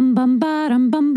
Bum bum bottom bum bum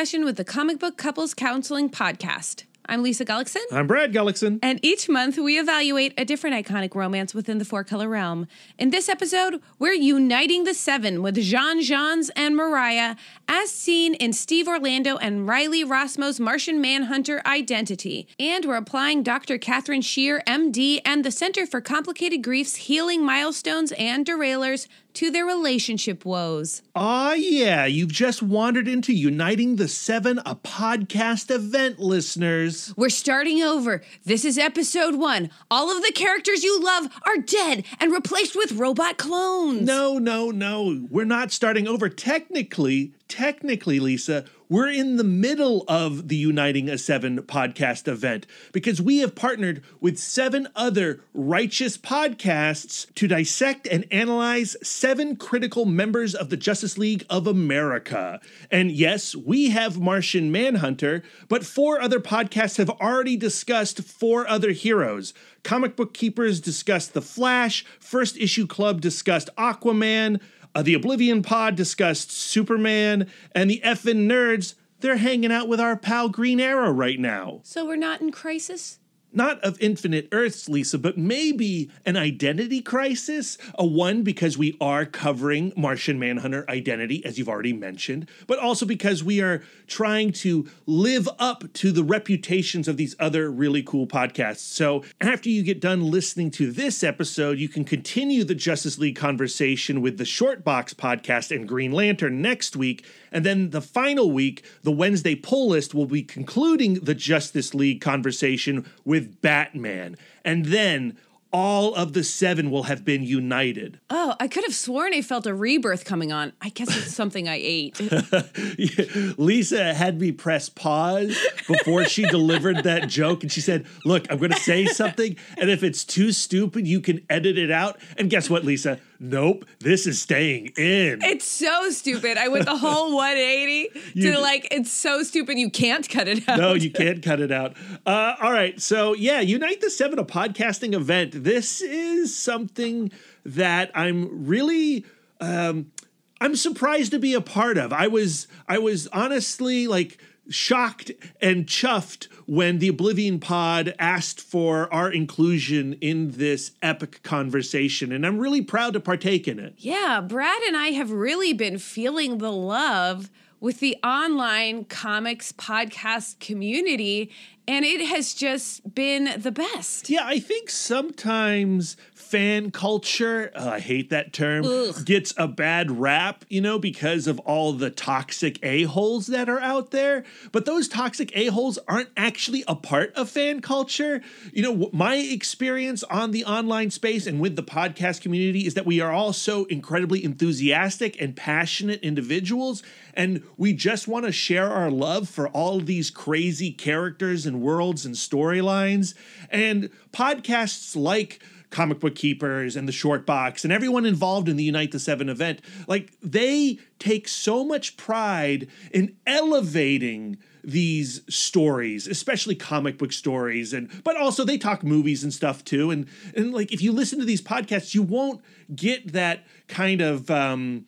session with the Comic Book Couples Counseling Podcast. I'm Lisa Gullickson. I'm Brad Gullickson. And each month we evaluate a different iconic romance within the four color realm. In this episode, we're uniting the seven with Jean Jeans and Mariah, as seen in Steve Orlando and Riley Rossmo's Martian Manhunter identity. And we're applying Dr. Katherine Shear, MD, and the Center for Complicated Grief's healing milestones and derailers to their relationship woes. Ah, yeah, you've just wandered into Uniting the Seven, a podcast event, listeners. We're starting over. This is episode one. All of the characters you love are dead and replaced with robot clones. No, no, no. We're not starting over. Technically, technically, Lisa, we're in the middle of the Uniting a Seven podcast event because we have partnered with seven other righteous podcasts to dissect and analyze seven critical members of the Justice League of America. And yes, we have Martian Manhunter, but four other podcasts have already discussed four other heroes. Comic Book Keepers discussed The Flash, First Issue Club discussed Aquaman. Uh, the Oblivion Pod discussed Superman, and the effing nerds, they're hanging out with our pal Green Arrow right now. So we're not in crisis? Not of infinite Earths, Lisa, but maybe an identity crisis. A one, because we are covering Martian Manhunter identity, as you've already mentioned, but also because we are trying to live up to the reputations of these other really cool podcasts. So after you get done listening to this episode, you can continue the Justice League conversation with the Short Box podcast and Green Lantern next week. And then the final week, the Wednesday pull list, will be concluding the Justice League conversation with Batman. And then all of the seven will have been united. Oh, I could have sworn I felt a rebirth coming on. I guess it's something I ate. Lisa had me press pause before she delivered that joke. And she said, Look, I'm going to say something. And if it's too stupid, you can edit it out. And guess what, Lisa? Nope, this is staying in. It's so stupid. I went the whole 180 You- to like, it's so stupid you can't cut it out. No, you can't cut it out. Uh, all right. So, yeah, Unite the Seven, a podcasting event. This is something that I'm really. Um, I'm surprised to be a part of. I was I was honestly like shocked and chuffed when the Oblivion Pod asked for our inclusion in this epic conversation and I'm really proud to partake in it. Yeah, Brad and I have really been feeling the love with the online comics podcast community, and it has just been the best. Yeah, I think sometimes fan culture, uh, I hate that term, Ugh. gets a bad rap, you know, because of all the toxic a-holes that are out there. But those toxic a-holes aren't actually a part of fan culture. You know, my experience on the online space and with the podcast community is that we are all so incredibly enthusiastic and passionate individuals. And we just want to share our love for all these crazy characters and worlds and storylines. And podcasts like Comic Book Keepers and the Short Box and everyone involved in the Unite the Seven event, like they take so much pride in elevating these stories especially comic book stories and but also they talk movies and stuff too and and like if you listen to these podcasts you won't get that kind of um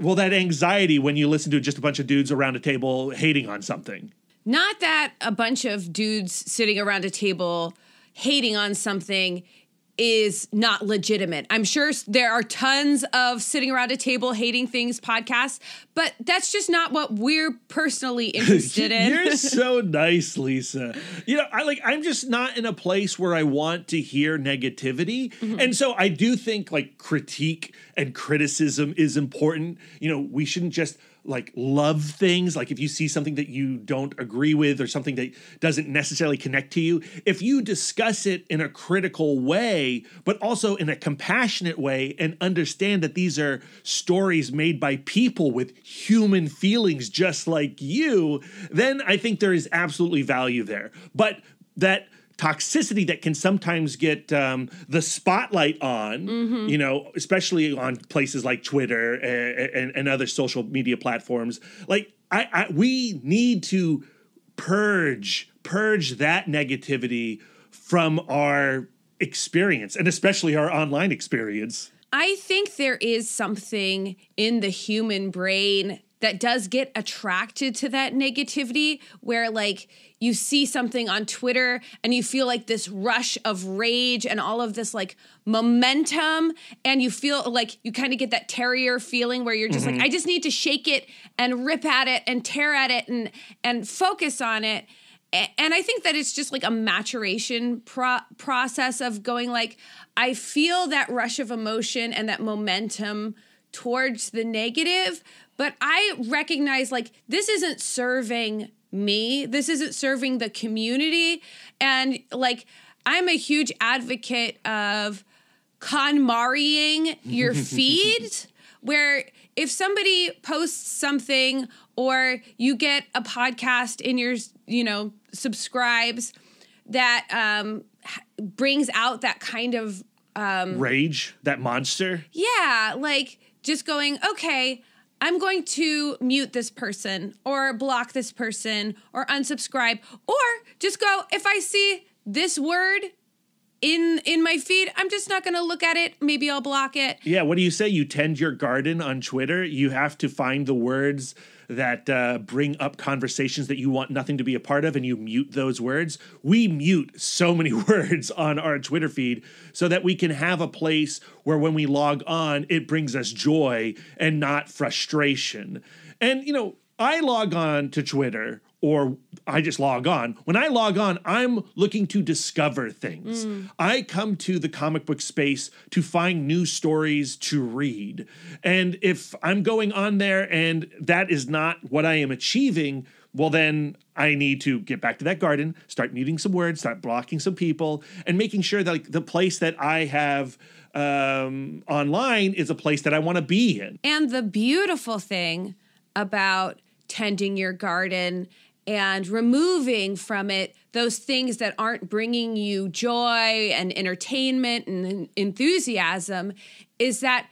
well that anxiety when you listen to just a bunch of dudes around a table hating on something. Not that a bunch of dudes sitting around a table hating on something is not legitimate. I'm sure there are tons of sitting around a table hating things podcasts, but that's just not what we're personally interested in. You're so nice, Lisa. You know, I like I'm just not in a place where I want to hear negativity. Mm-hmm. And so I do think like critique and criticism is important. You know, we shouldn't just like love things like if you see something that you don't agree with or something that doesn't necessarily connect to you if you discuss it in a critical way but also in a compassionate way and understand that these are stories made by people with human feelings just like you then i think there is absolutely value there. But that toxicity that can sometimes get um, the spotlight on, Mm-hmm. you know, especially on places like Twitter and, and, and other social media platforms. Like, I, I, we need to purge purge that negativity from our experience, and especially our online experience. I think there is something in the human brain that does get attracted to that negativity where like you see something on Twitter and you feel like this rush of rage and all of this like momentum and you feel like you kind of get that terrier feeling where you're just like mm-hmm. I just need to shake it and rip at it and tear at it and and focus on it. And I think that it's just like a maturation pro- process of going like I feel that rush of emotion and that momentum towards the negative, but I recognize like this isn't serving me. This isn't serving the community. And like I'm a huge advocate of KonMariing your feed where if somebody posts something or you get a podcast in your, you know, subscribes that um, brings out that kind of um, Rage, that monster. yeah, like just going, okay, I'm going to mute this person or block this person or unsubscribe or just go if I see this word in in my feed, I'm just not going to look at it. Maybe I'll block it. Yeah, what do you say? You tend your garden on Twitter. You have to find the words that uh, bring up conversations that you want nothing to be a part of, and you mute those words. We mute so many words on our Twitter feed so that we can have a place where when we log on, it brings us joy and not frustration. And, you know, I log on to Twitter or I just log on. When I log on, I'm looking to discover things. I come to the comic book space to find new stories to read. And if I'm going on there and that is not what I am achieving, well, then I need to get back to that garden, start muting some words, start blocking some people, and making sure that like, the place that I have um, online is a place that I want to be in. And the beautiful thing about tending your garden and removing from it those things that aren't bringing you joy and entertainment and enthusiasm is that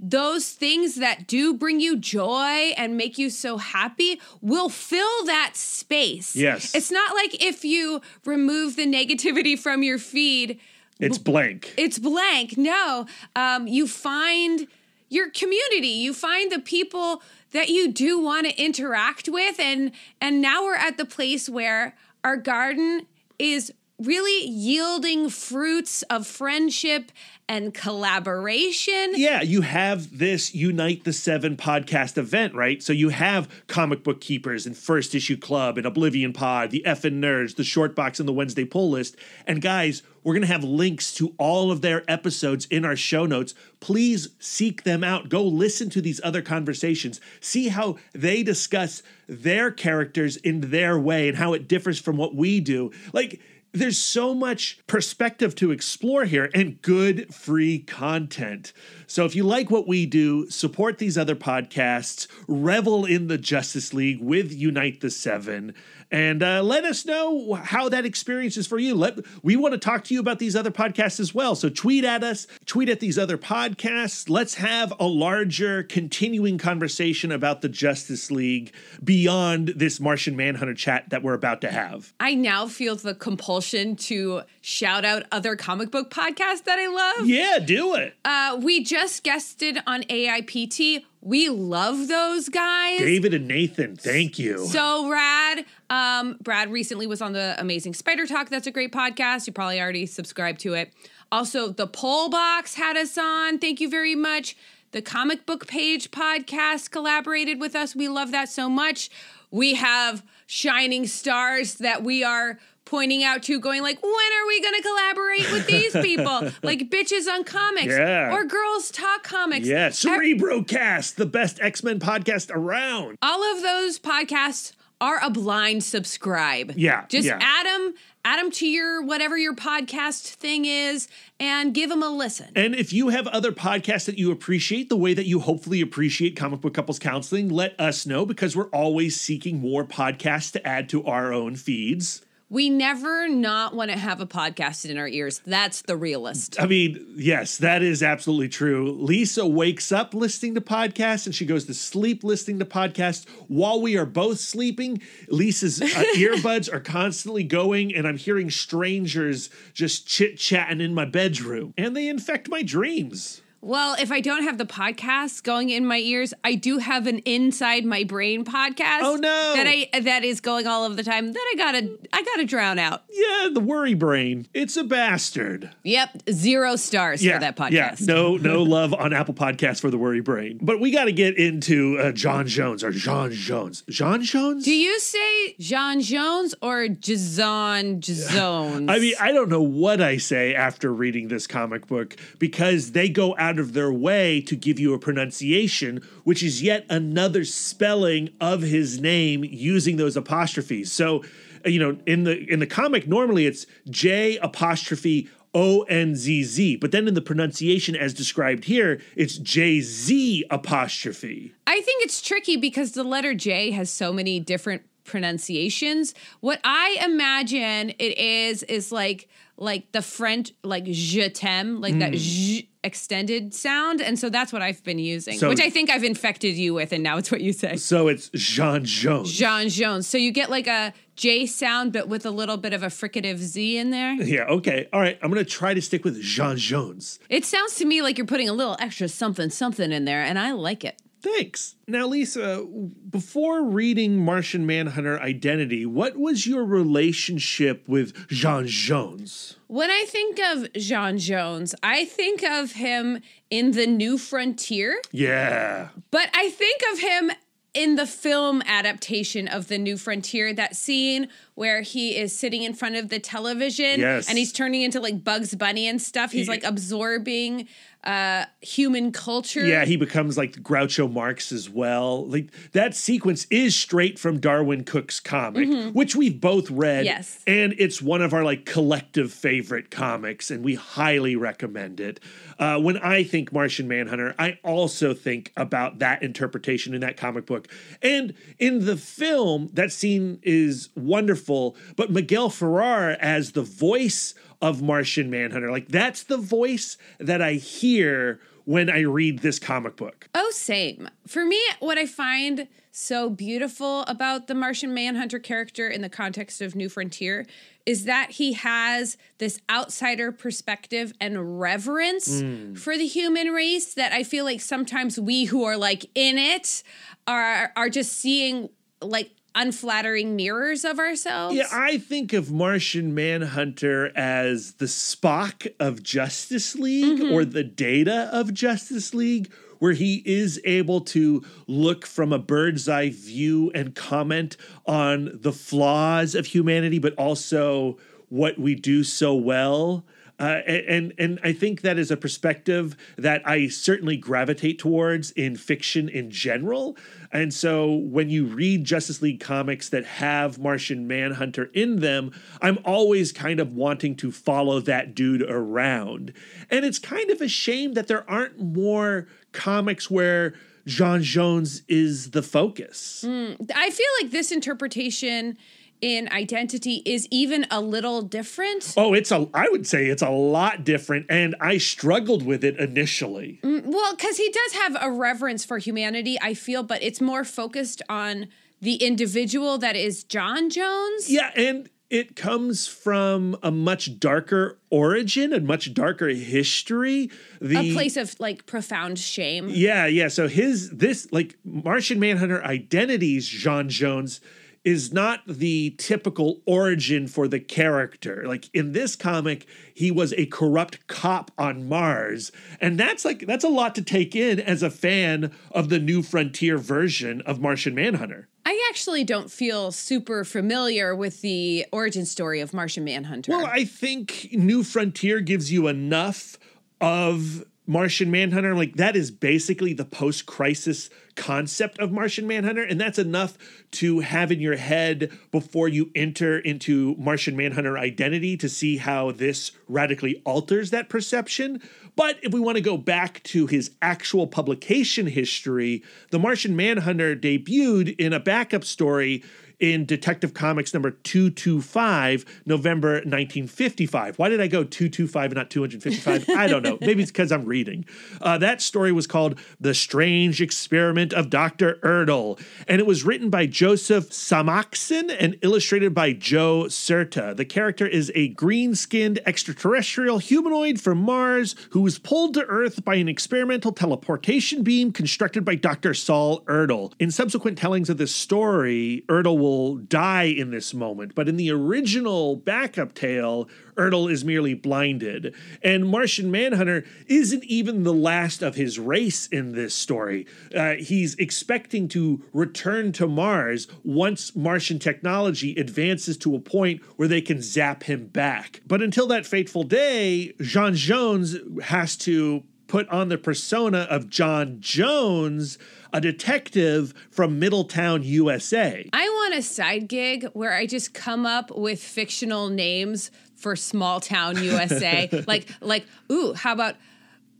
those things that do bring you joy and make you so happy will fill that space. Yes. It's not like if you remove the negativity from your feed, It's blank. it's blank. No, um, you find your community. You find the people that you do want to interact with, and and now we're at the place where our garden is really yielding fruits of friendship and collaboration. Yeah, you have this Unite the Seven podcast event, right? So you have Comic Book Keepers and First Issue Club and Oblivion Pod, the F and Nerds, the Short Box, and the Wednesday Pull List. And guys, we're going to have links to all of their episodes in our show notes. Please seek them out. Go listen to these other conversations. See how they discuss their characters in their way and how it differs from what we do. Like, there's so much perspective to explore here and good free content. So if you like what we do, support these other podcasts, revel in the Justice League with Unite the Seven, and uh, let us know how that experience is for you. Let we want to talk to you about these other podcasts as well. So tweet at us, tweet at these other podcasts. Let's have a larger, continuing conversation about the Justice League beyond this Martian Manhunter chat that we're about to have. I now feel the compulsion to shout out other comic book podcasts that I love. Yeah, do it. Uh, we just guested on AIPT. We love those guys. David and Nathan, thank you. So rad. Um, Brad recently was on the Amazing Spider Talk. That's a great podcast. You probably already subscribed to it. Also, the Poll Box had us on. Thank you very much. The Comic Book Page podcast collaborated with us. We love that so much. we have shining stars that we are pointing out to going like when are we going to collaborate with these people like bitches on comics Yeah. or girls talk comics Yeah, Cerebrocast, the best X Men podcast around. all of those podcasts are a blind subscribe Yeah, just yeah. add them add them to your whatever your podcast thing is and give them a listen And if you have other podcasts that you appreciate the way that you hopefully appreciate Comic Book Couples Counseling, let us know because we're always seeking more podcasts to add to our own feeds. We never not want to have a podcast in our ears that's the realist I mean, yes, that is absolutely true. Lisa wakes up listening to podcasts and she goes to sleep listening to podcasts while we are both sleeping. Lisa's uh, earbuds are constantly going, and I'm hearing strangers just chit chatting in my bedroom, and they infect my dreams. Well, if I don't have the podcast going in my ears, I do have an inside my brain podcast. Oh, no. That I that is going all of the time. That I gotta I gotta drown out. Yeah, the worry brain. It's a bastard. Yep, zero stars for that podcast. Yeah, no, no love on Apple Podcasts for the worry brain. But we got to get into uh, John Jones or John Jones. John Jones? Do you say John Jones or Jazon Jones? I mean, I don't know what I say after reading this comic book because they go out of their way to give you a pronunciation, which is yet another spelling of his name using those apostrophes. So, uh, you know, in the in the comic, normally it's J apostrophe O N Z Z, but then in the pronunciation as described here, it's J Z apostrophe. I think it's tricky because the letter J has so many different pronunciations. What I imagine it is is like like the French like je t'aime, like that mm. j extended sound, and so that's what I've been using, So- which I think I've infected you with, and now it's what you say. So it's Jean Jones. Jean Jones. So you get like a J sound, but with a little bit of a fricative Z in there. Yeah, okay. All right. I'm going to try to stick with Jean Jones. It sounds to me like you're putting a little extra something something in there, and I like it. Thanks. Now, Lisa, before reading Martian Manhunter Identity, what was your relationship with Jean Jones? When I think of Jean Jones, I think of him in The New Frontier, Yeah. but I think of him in the film adaptation of The New Frontier, that scene where he is sitting in front of the television Yes. and he's turning into like Bugs Bunny and stuff. He's He- like absorbing uh human culture. Yeah, he becomes like Groucho Marx as well. Like that sequence is straight from Darwyn Cooke's comic, which we've both read. Yes. And it's one of our like collective favorite comics, and we highly recommend it. Uh, when I think Martian Manhunter, I also think about that interpretation in that comic book. And in the film, that scene is wonderful, but Miguel Ferrer as the voice of Martian Manhunter, like that's the voice that I hear when I read this comic book. Oh, same. For me, what I find so beautiful about the Martian Manhunter character in the context of New Frontier is that he has this outsider perspective and reverence mm. for the human race that I feel like sometimes we who are like in it are are just seeing like unflattering mirrors of ourselves. Yeah, I think of Martian Manhunter as the Spock of Justice League or mm-hmm. the Data of Justice League, where he is able to look from a bird's eye view and comment on the flaws of humanity, but also what we do so well. Uh, and and I think that is a perspective that I certainly gravitate towards in fiction in general. And so when you read Justice League comics that have Martian Manhunter in them, I'm always kind of wanting to follow that dude around. And it's kind of a shame that there aren't more comics where John Jones is the focus. I feel like this interpretation in identity is even a little different. Oh, it's a I would say it's a lot different and I struggled with it initially. Mm, well, because he does have a reverence for humanity, I feel, but it's more focused on the individual that is John Jones. Yeah, and it comes from a much darker origin and much darker history. The A place of like profound shame. Yeah, yeah. So his this like Martian Manhunter identities, John Jones is not the typical origin for the character. Like in this comic, he was a corrupt cop on Mars. And that's like that's a lot to take in as a fan of the new frontier version of Martian Manhunter. I actually don't feel super familiar with the origin story of Martian Manhunter. Well, I think New Frontier gives you enough of Martian Manhunter. I'm Like, that is basically the post crisis concept of Martian Manhunter. And that's enough to have in your head before you enter into Martian Manhunter identity to see how this radically alters that perception. But if we want to go back to his actual publication history, The Martian Manhunter debuted in a backup story in Detective Comics number 225, November 1955. Why did I go 225 and not 255? I don't know. Maybe it's because I'm reading. Uh, that story was called The Strange Experiment of Dr. Erdel, and it was written by Joseph Samachson and illustrated by Joe Certa. The character is a green skinned extraterrestrial humanoid from Mars who was pulled to Earth by an experimental teleportation beam constructed by Dr. Saul Erdel. In subsequent tellings of this story, Erdel will will die in this moment. But in the original backup tale, Erdel is merely blinded. And Martian Manhunter isn't even the last of his race in this story. Uh, he's expecting to return to Mars once Martian technology advances to a point where they can zap him back. But until that fateful day, Jean Jones has to put on the persona of John Jones a detective from Middletown, USA. I want a side gig where I just come up with fictional names for small town USA. like like ooh, how about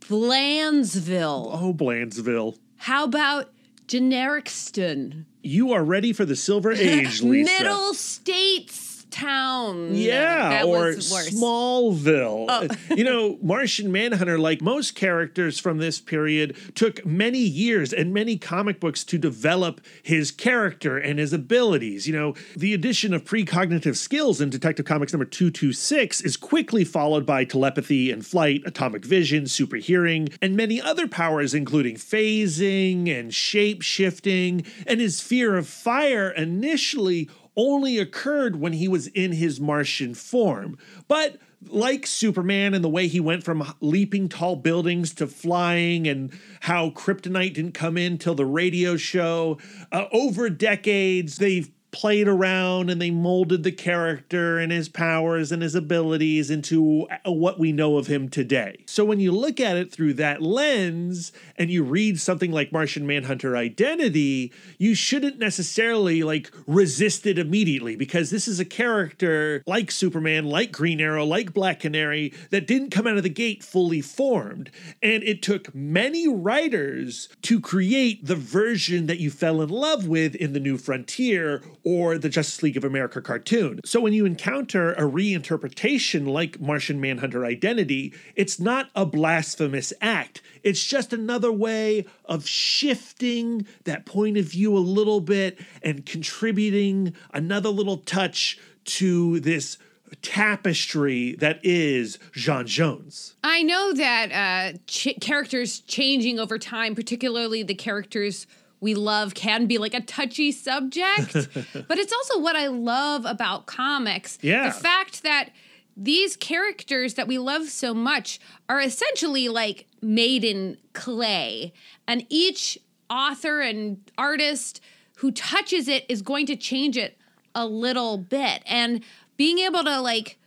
Blandsville? Oh, Blandsville. How about Genericton? You are ready for the silver age, Lisa. Middle States town. Um, yeah, that or. Smallville. Oh. you know, Martian Manhunter, like most characters from this period, took many years and many comic books to develop his character and his abilities. You know, the addition of precognitive skills in Detective Comics number 226 is quickly followed by telepathy and flight, atomic vision, super hearing, and many other powers, including phasing and shape shifting. And his fear of fire initially only occurred when he was in his Martian form. But like Superman and the way he went from leaping tall buildings to flying, and how kryptonite didn't come in till the radio show, uh, over decades, they've played around and they molded the character and his powers and his abilities into what we know of him today. So when you look at it through that lens and you read something like Martian Manhunter Identity, you shouldn't necessarily like resist it immediately because this is a character like Superman, like Green Arrow, like Black Canary that didn't come out of the gate fully formed. And it took many writers to create the version that you fell in love with in the New Frontier or the Justice League of America cartoon. So when you encounter a reinterpretation like Martian Manhunter Identity, it's not a blasphemous act. It's just another way of shifting that point of view a little bit and contributing another little touch to this tapestry that is J'onn Jones. I know that uh, ch- characters changing over time, particularly the characters we love can be like a touchy subject. but it's also what I love about comics. Yeah. The fact that these characters that we love so much are essentially like made in clay. And each author and artist who touches it is going to change it a little bit. And being able to like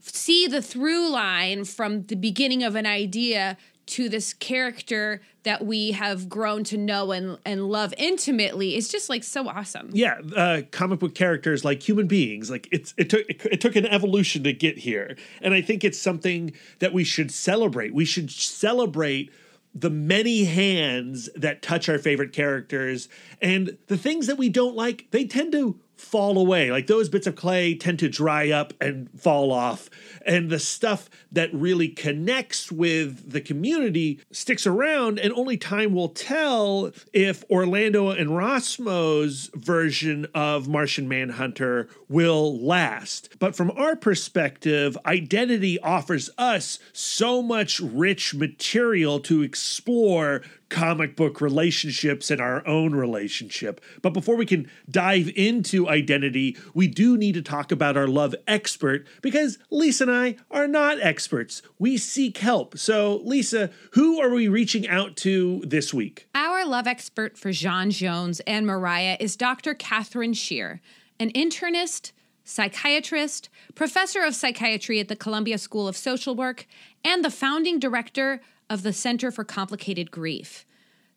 see the through line from the beginning of an idea to this character that we have grown to know and, and love intimately is just like so awesome. Yeah, uh, comic book characters like human beings, like it's it took it, it took an evolution to get here, and I think it's something that we should celebrate. We should celebrate the many hands that touch our favorite characters and the things that we don't like they tend to fall away. Like those bits of clay tend to dry up and fall off. And the stuff that really connects with the community sticks around, and only time will tell if Orlando and Rossmo's version of Martian Manhunter will last. But from our perspective, Identity offers us so much rich material to explore comic book relationships and our own relationship. But before we can dive into identity, we do need to talk about our love expert because Lisa and I are not experts. We seek help. So, Lisa, who are we reaching out to this week? Our love expert for Jean Jones and Mariah is Dr. Katherine Shear, an internist, psychiatrist, professor of psychiatry at the Columbia School of Social Work, and the founding director of the Center for Complicated Grief.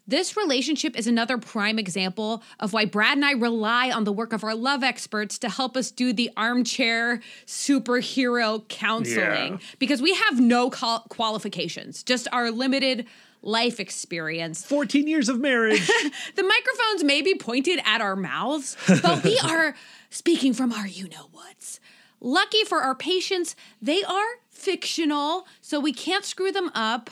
This relationship is another prime example of why Brad and I rely on the work of our love experts to help us do the armchair superhero counseling Yeah. because we have no qual- qualifications, just our limited life experience. 14 years of marriage. The microphones may be pointed at our mouths, but we are speaking from our you know whats. Lucky for our patients, they are fictional, so we can't screw them up.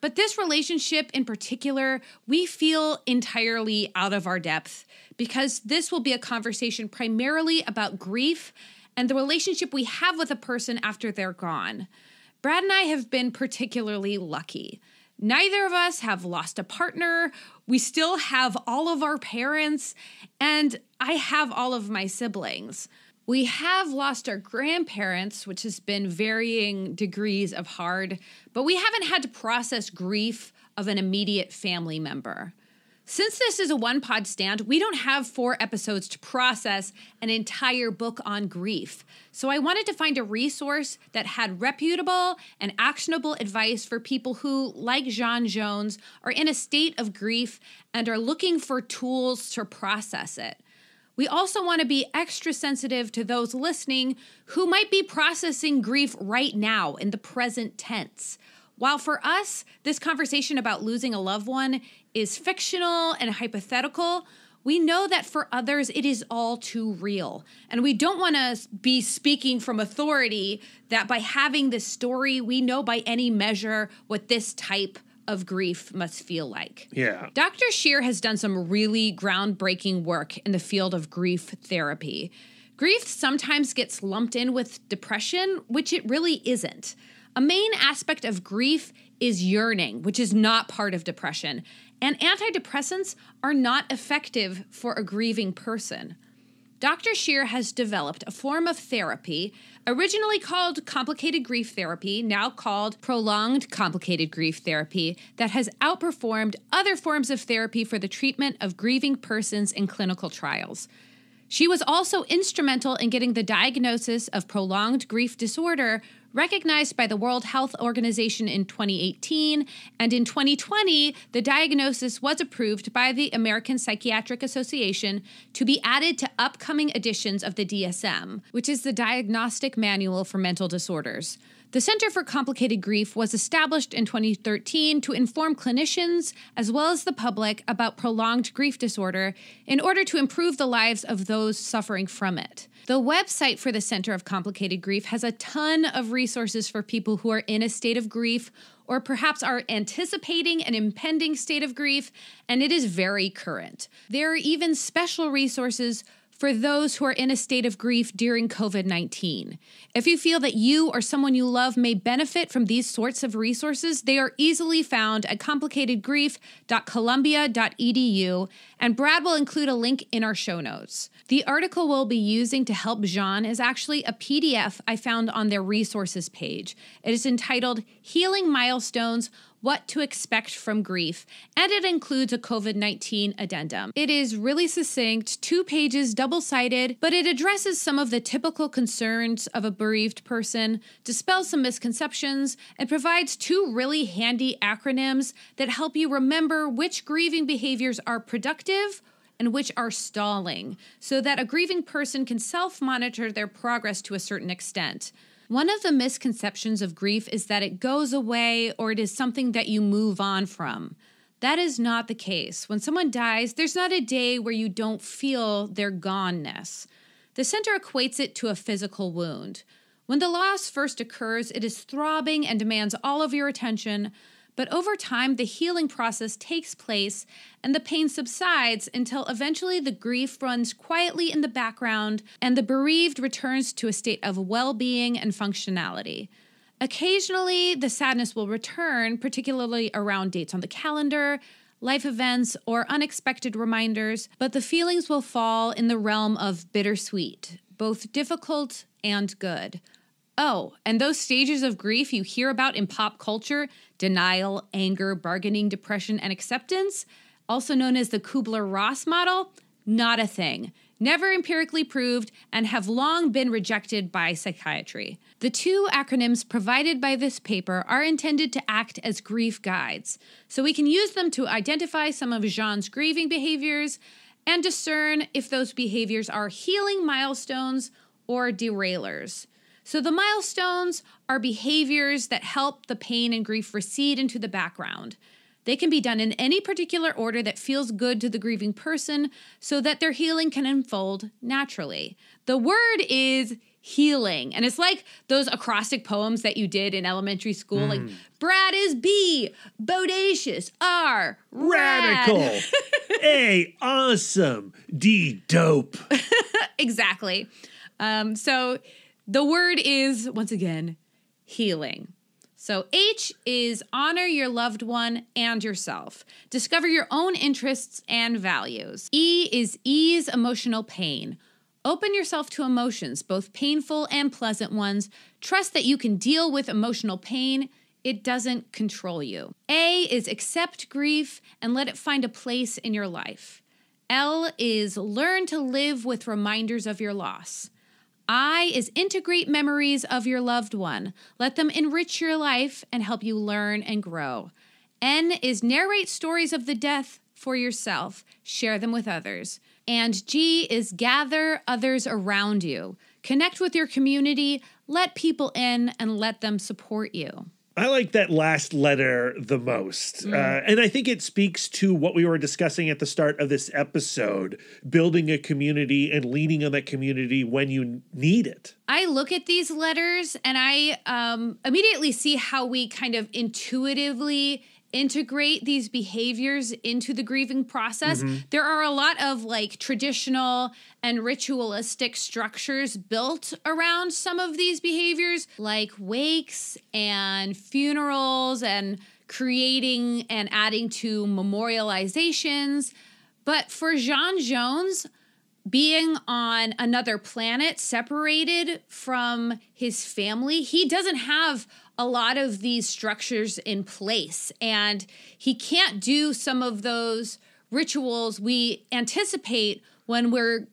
But this relationship in particular, we feel entirely out of our depth because this will be a conversation primarily about grief and the relationship we have with a person after they're gone. Brad and I have been particularly lucky. Neither of us have lost a partner. We still have all of our parents, and I have all of my siblings. We have lost our grandparents, which has been varying degrees of hard, but we haven't had to process grief of an immediate family member. Since this is a one pod stand, we don't have four episodes to process an entire book on grief. So I wanted to find a resource that had reputable and actionable advice for people who, like Jean Jones, are in a state of grief and are looking for tools to process it. We also want to be extra sensitive to those listening who might be processing grief right now in the present tense. While for us, this conversation about losing a loved one is fictional and hypothetical, we know that for others it is all too real. And we don't want to be speaking from authority that by having this story, we know by any measure what this type of grief must feel like. yeah. Dr. Shear has done some really groundbreaking work in the field of grief therapy. Grief sometimes gets lumped in with depression, which it really isn't. A main aspect of grief is yearning, which is not part of depression, and antidepressants are not effective for a grieving person. Dr. Shear has developed a form of therapy, originally called complicated grief therapy, now called prolonged complicated grief therapy, that has outperformed other forms of therapy for the treatment of grieving persons in clinical trials. She was also instrumental in getting the diagnosis of prolonged grief disorder recognized by the World Health Organization in 2018, and in 2020, the diagnosis was approved by the American Psychiatric Association to be added to upcoming editions of the DSM, which is the Diagnostic Manual for Mental Disorders. The Center for Complicated Grief was established in 2013 to inform clinicians as well as the public about prolonged grief disorder in order to improve the lives of those suffering from it. The website for the Center of Complicated Grief has a ton of resources for people who are in a state of grief or perhaps are anticipating an impending state of grief, and it is very current. There are even special resources for those who are in a state of grief during COVID 19. If you feel that you or someone you love may benefit from these sorts of resources, they are easily found at complicatedgrief.columbia.edu, and Brad will include a link in our show notes. The article we'll be using to help Jean is actually a PDF I found on their resources page. It is entitled Healing Milestones what to expect from grief, and it includes a COVID 19 addendum. It is really succinct, two pages, double sided, but it addresses some of the typical concerns of a bereaved person, dispels some misconceptions, and provides two really handy acronyms that help you remember which grieving behaviors are productive and which are stalling, so that a grieving person can self monitor their progress to a certain extent. One of the misconceptions of grief is that it goes away or it is something that you move on from. That is not the case. When someone dies, there's not a day where you don't feel their goneness. The center equates it to a physical wound. When the loss first occurs, it is throbbing and demands all of your attention, but over time, the healing process takes place and the pain subsides until eventually the grief runs quietly in the background and the bereaved returns to a state of well being and functionality. Occasionally, the sadness will return, particularly around dates on the calendar, life events, or unexpected reminders, but the feelings will fall in the realm of bittersweet, both difficult and good. Oh, and those stages of grief you hear about in pop culture denial, anger, bargaining, depression, and acceptance also known as the Kubler Ross model, not a thing. Never empirically proved and have long been rejected by psychiatry. The two acronyms provided by this paper are intended to act as grief guides, so we can use them to identify some of Jean's grieving behaviors and discern if those behaviors are healing milestones or derailers. So, the milestones are behaviors that help the pain and grief recede into the background. They can be done in any particular order that feels good to the grieving person so that their healing can unfold naturally. The word is healing. And it's like those acrostic poems that you did in elementary school mm. like Brad is B, bodacious, R, rad. radical, A, awesome, D, dope. exactly. Um, so the word is, once again, healing. So, H is honor your loved one and yourself. Discover your own interests and values. E is ease emotional pain. Open yourself to emotions, both painful and pleasant ones. Trust that you can deal with emotional pain. It doesn't control you. A is accept grief and let it find a place in your life. L is learn to live with reminders of your loss. I is integrate memories of your loved one. Let them enrich your life and help you learn and grow. N is narrate stories of the death for yourself, share them with others. And G is gather others around you. Connect with your community, let people in, and let them support you. I like that last letter the most. Mm. Uh, and I think it speaks to what we were discussing at the start of this episode building a community and leaning on that community when you need it. I look at these letters and I um, immediately see how we kind of intuitively integrate these behaviors into the grieving process. Mm-hmm. There are a lot of like traditional and ritualistic structures built around some of these behaviors, like wakes and funerals and creating and adding to memorializations. But for Jean Jones, being on another planet separated from his family, he doesn't have a lot of these structures in place. And he can't do some of those rituals we anticipate when we're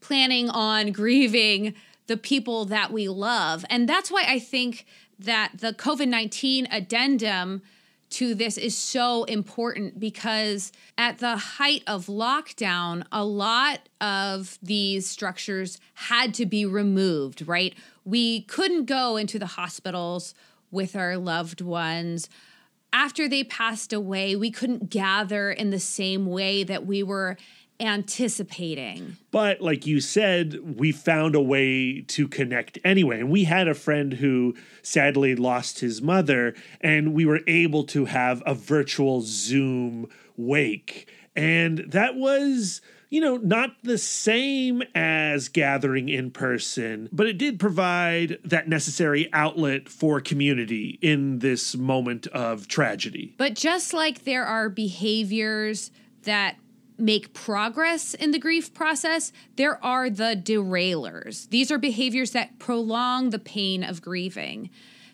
planning on grieving the people that we love. And that's why I think that the COVID 19 addendum to this is so important because at the height of lockdown, a lot of these structures had to be removed, right? We couldn't go into the hospitals with our loved ones. After they passed away, we couldn't gather in the same way that we were anticipating. But like you said, we found a way to connect anyway. And we had a friend who sadly lost his mother, and we were able to have a virtual Zoom wake. And that was you know, not the same as gathering in person, but it did provide that necessary outlet for community in this moment of tragedy. But just like there are behaviors that make progress in the grief process, there are the derailers. These are behaviors that prolong the pain of grieving.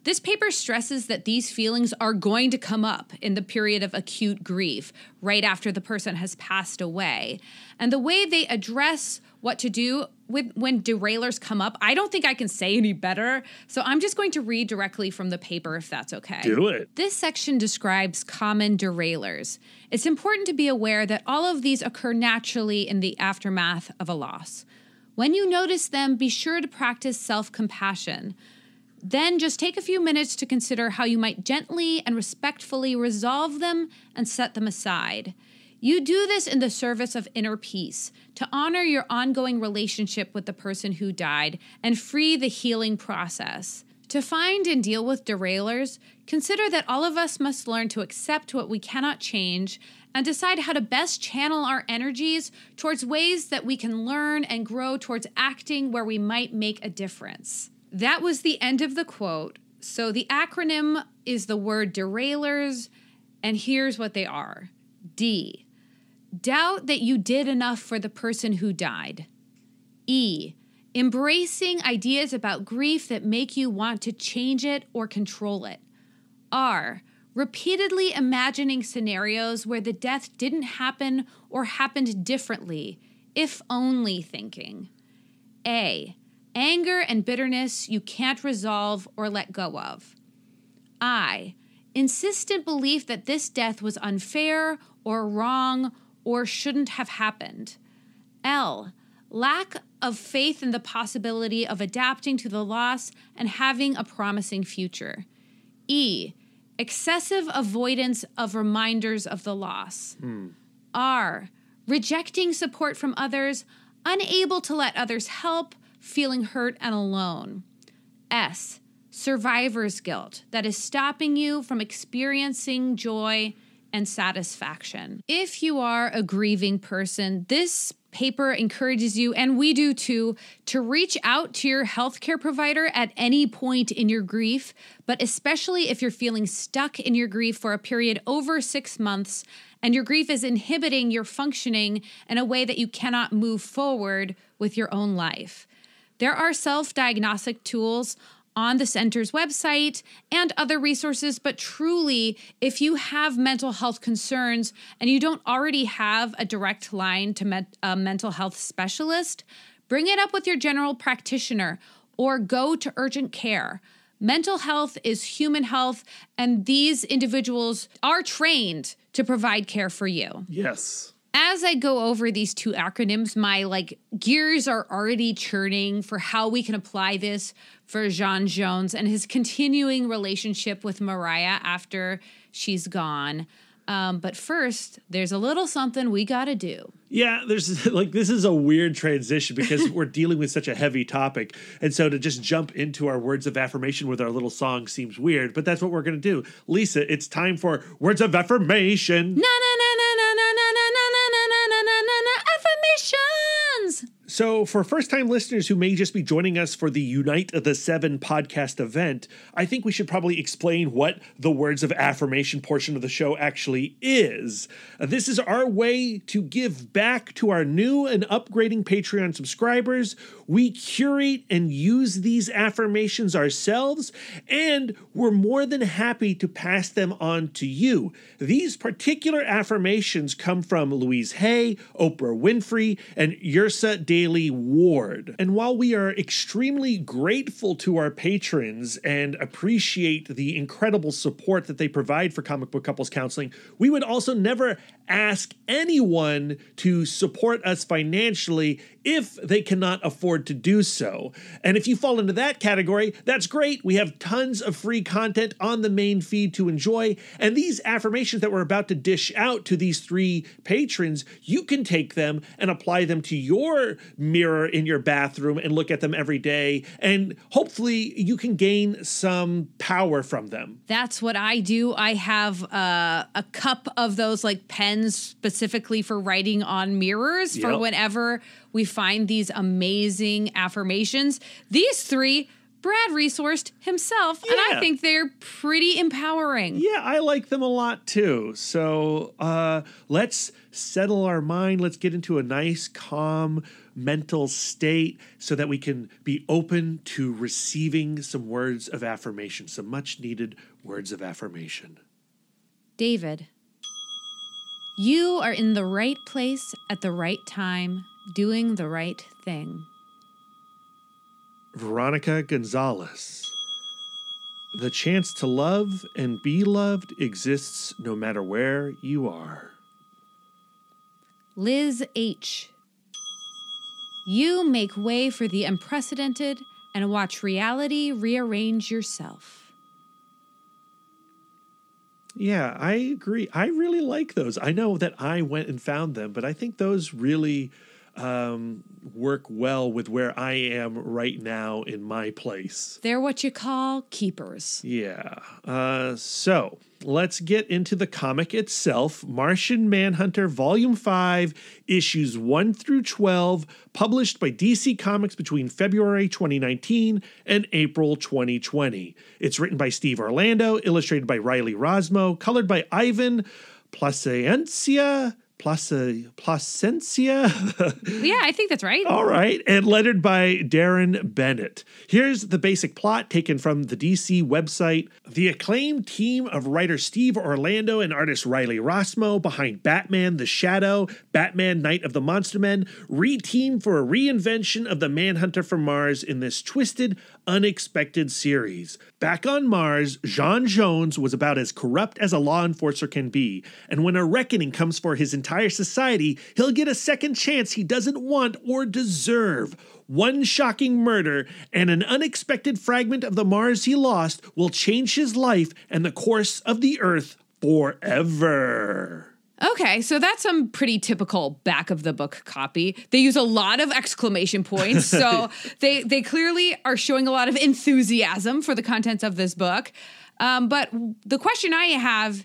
This paper stresses that these feelings are going to come up in the period of acute grief, right after the person has passed away. And the way they address what to do with when derailers come up, I don't think I can say any better. So I'm just going to read directly from the paper if that's okay. Do it. This section describes common derailers. It's important to be aware that all of these occur naturally in the aftermath of a loss. When you notice them, be sure to practice self compassion. Then just take a few minutes to consider how you might gently and respectfully resolve them and set them aside. You do this in the service of inner peace, to honor your ongoing relationship with the person who died and free the healing process. To find and deal with derailers, consider that all of us must learn to accept what we cannot change and decide how to best channel our energies towards ways that we can learn and grow towards acting where we might make a difference. That was the end of the quote. So the acronym is the word derailers, and here's what they are D. Doubt that you did enough for the person who died. E. Embracing ideas about grief that make you want to change it or control it. R. Repeatedly imagining scenarios where the death didn't happen or happened differently, if only thinking. A. Anger and bitterness you can't resolve or let go of. I. Insistent belief that this death was unfair or wrong or shouldn't have happened. L. Lack of faith in the possibility of adapting to the loss and having a promising future. E. Excessive avoidance of reminders of the loss. Hmm. R. Rejecting support from others, unable to let others help, feeling hurt and alone. S. Survivor's guilt that is stopping you from experiencing joy and satisfaction. If you are a grieving person, this paper encourages you, and we do too, to reach out to your healthcare provider at any point in your grief, but especially if you're feeling stuck in your grief for a period over six months and your grief is inhibiting your functioning in a way that you cannot move forward with your own life. There are self diagnostic tools on the center's website and other resources. But truly, if you have mental health concerns and you don't already have a direct line to met, a mental health specialist, bring it up with your general practitioner or go to urgent care. Mental health is human health, and these individuals are trained to provide care for you Yes. As I go over these two acronyms, my like gears are already churning for how we can apply this for Jean Jones and his continuing relationship with Mariah after she's gone. Um, but first, there's a little something we got to do. Yeah, there's like this is a weird transition because we're dealing with such a heavy topic. And so to just jump into our words of affirmation with our little song seems weird, but that's what we're going to do. Lisa, it's time for words of affirmation. Na na So, for first time listeners who may just be joining us for the Unite the Seven podcast event, I think we should probably explain what the words of affirmation portion of the show actually is. This is our way to give back to our new and upgrading Patreon subscribers. We curate and use these affirmations ourselves, and we're more than happy to pass them on to you. These particular affirmations come from Louise Hay, Oprah Winfrey, and Yrsa Daley-Ward. And while we are extremely grateful to our patrons and appreciate the incredible support that they provide for Comic Book Couples Counseling, we would also never ask anyone to support us financially if they cannot afford to do so. And if you fall into that category, that's great. We have tons of free content on the main feed to enjoy. And these affirmations that we're about to dish out to these three patrons, you can take them and apply them to your mirror in your bathroom and look at them every day. And hopefully, you can gain some power from them. That's what I do. I have uh, a cup of those like pens specifically for writing on mirrors for Yep. whenever we find these amazing affirmations. These three, Brad resourced himself, and I think they're pretty empowering. Yeah, I like them a lot too. So uh, let's settle our mind. Let's get into a nice, calm mental state so that we can be open to receiving some words of affirmation, some much needed words of affirmation. David, you are in the right place at the right time, doing the right thing. Veronica Gonzalez. The chance to love and be loved exists no matter where you are. Liz H. You make way for the unprecedented and watch reality rearrange yourself. Yeah, I agree. I really like those. I know that I went and found them, but I think those really um, work well with where I am right now in my place. They're what you call keepers. Yeah. Uh, so let's get into the comic itself Martian Manhunter, Volume 5, issues 1 through 12, published by DC Comics between February 2019 and April 2020. It's written by Steve Orlando, illustrated by Riley Rossmo, colored by Ivan Plascencia. Place, Plascencia. Yeah, I think that's right. All right. And lettered by Deron Bennett. Here's the basic plot taken from the DC website. The acclaimed team of writer Steve Orlando and artist Riley Rossmo behind Batman the Shadow, Batman Night of the Monster Men, reteam for a reinvention of the Manhunter from Mars in this twisted, unexpected series. Back on Mars, Jean Jones was about as corrupt as a law enforcer can be, and when a reckoning comes for his entire society, he'll get a second chance he doesn't want or deserve. One shocking murder and an unexpected fragment of the Mars he lost will change his life and the course of the Earth forever. Okay, so that's some pretty typical back of the book copy. They use a lot of exclamation points, so they they clearly are showing a lot of enthusiasm for the contents of this book. Um, but the question I have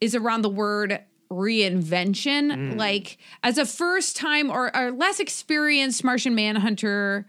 is around the word reinvention. Like, as a first time or, or less experienced Martian Manhunter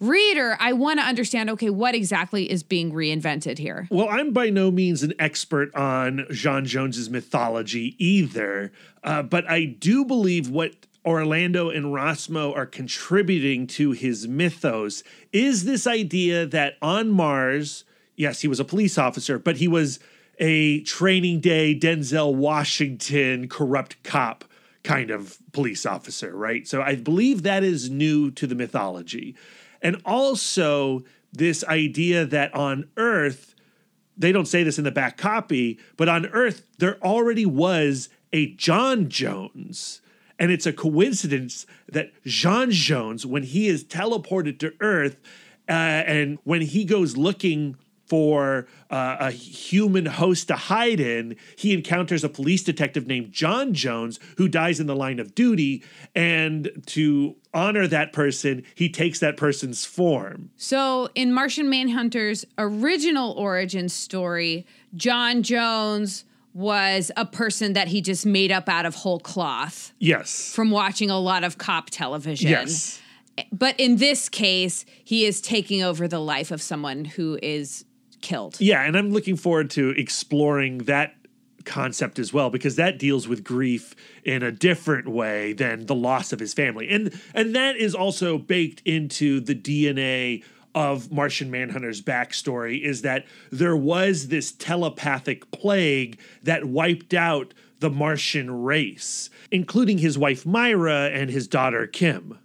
reader, I want to understand okay, what exactly is being reinvented here? Well, I'm by no means an expert on John Jones's mythology either, uh, but I do believe what Orlando and Rossmo are contributing to his mythos is this idea that on Mars, yes, he was a police officer, but he was a training day Denzel Washington corrupt cop kind of police officer, right? So I believe that is new to the mythology. And also this idea that on Earth, they don't say this in the back copy, but on Earth, there already was a John Jones. And it's a coincidence that John Jones, when he is teleported to Earth, uh, and when he goes looking for uh, a human host to hide in, he encounters a police detective named John Jones who dies in the line of duty. And to honor that person, he takes that person's form. So, in Martian Manhunter's original origin story, John Jones was a person that he just made up out of whole cloth Yes. from watching a lot of cop television. Yes. But in this case, he is taking over the life of someone who is killed. Yeah, and I'm looking forward to exploring that concept as well because that deals with grief in a different way than the loss of his family. And and that is also baked into the DNA of Martian Manhunter's backstory is that there was this telepathic plague that wiped out the Martian race, including his wife Myra and his daughter Kim.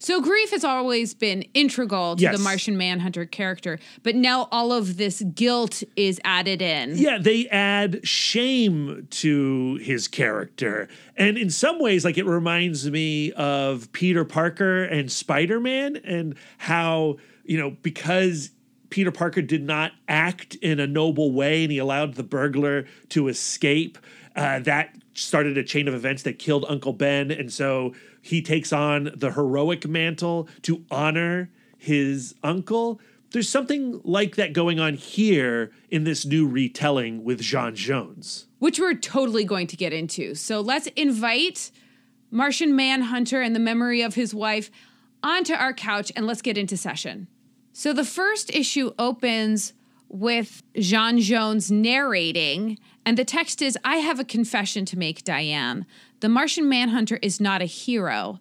So grief has always been integral to Yes. the Martian Manhunter character, but now all of this guilt is added in. Yeah, they add shame to his character. And in some ways, like it reminds me of Peter Parker and Spider Man and how, you know, because Peter Parker did not act in a noble way and he allowed the burglar to escape, uh, that started a chain of events that killed Uncle Ben. And so he takes on the heroic mantle to honor his uncle. There's something like that going on here in this new retelling with Jean Jones. which we're totally going to get into. So let's invite Martian Manhunter and the memory of his wife onto our couch and let's get into session. So the first issue opens with Jean Jones narrating, and the text is I have a confession to make, Diane. The Martian Manhunter is not a hero.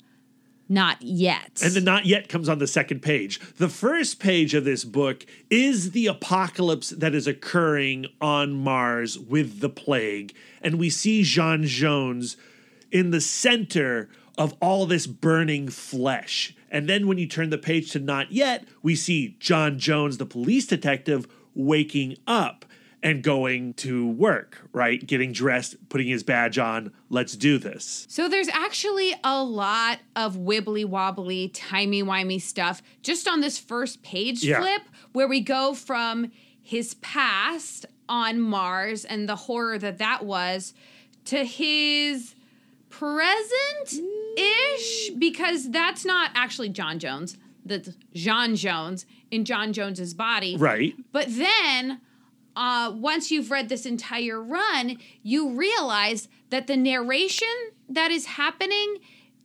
Not yet. And the not yet comes on the second page. The first page of this book is the apocalypse that is occurring on Mars with the plague. And we see Jean Jones in the center of all this burning flesh. And then when you turn the page to not yet, we see John Jones, the police detective, waking up and going to work, right? Getting dressed, putting his badge on. Let's do this. So there's actually a lot of wibbly wobbly, timey wimey stuff just on this first page Yeah. flip where we go from his past on Mars and the horror that that was to his present ish because that's not actually John Jones. That's John Jones in John Jones's body. Right. But then, uh, once you've read this entire run, you realize that the narration that is happening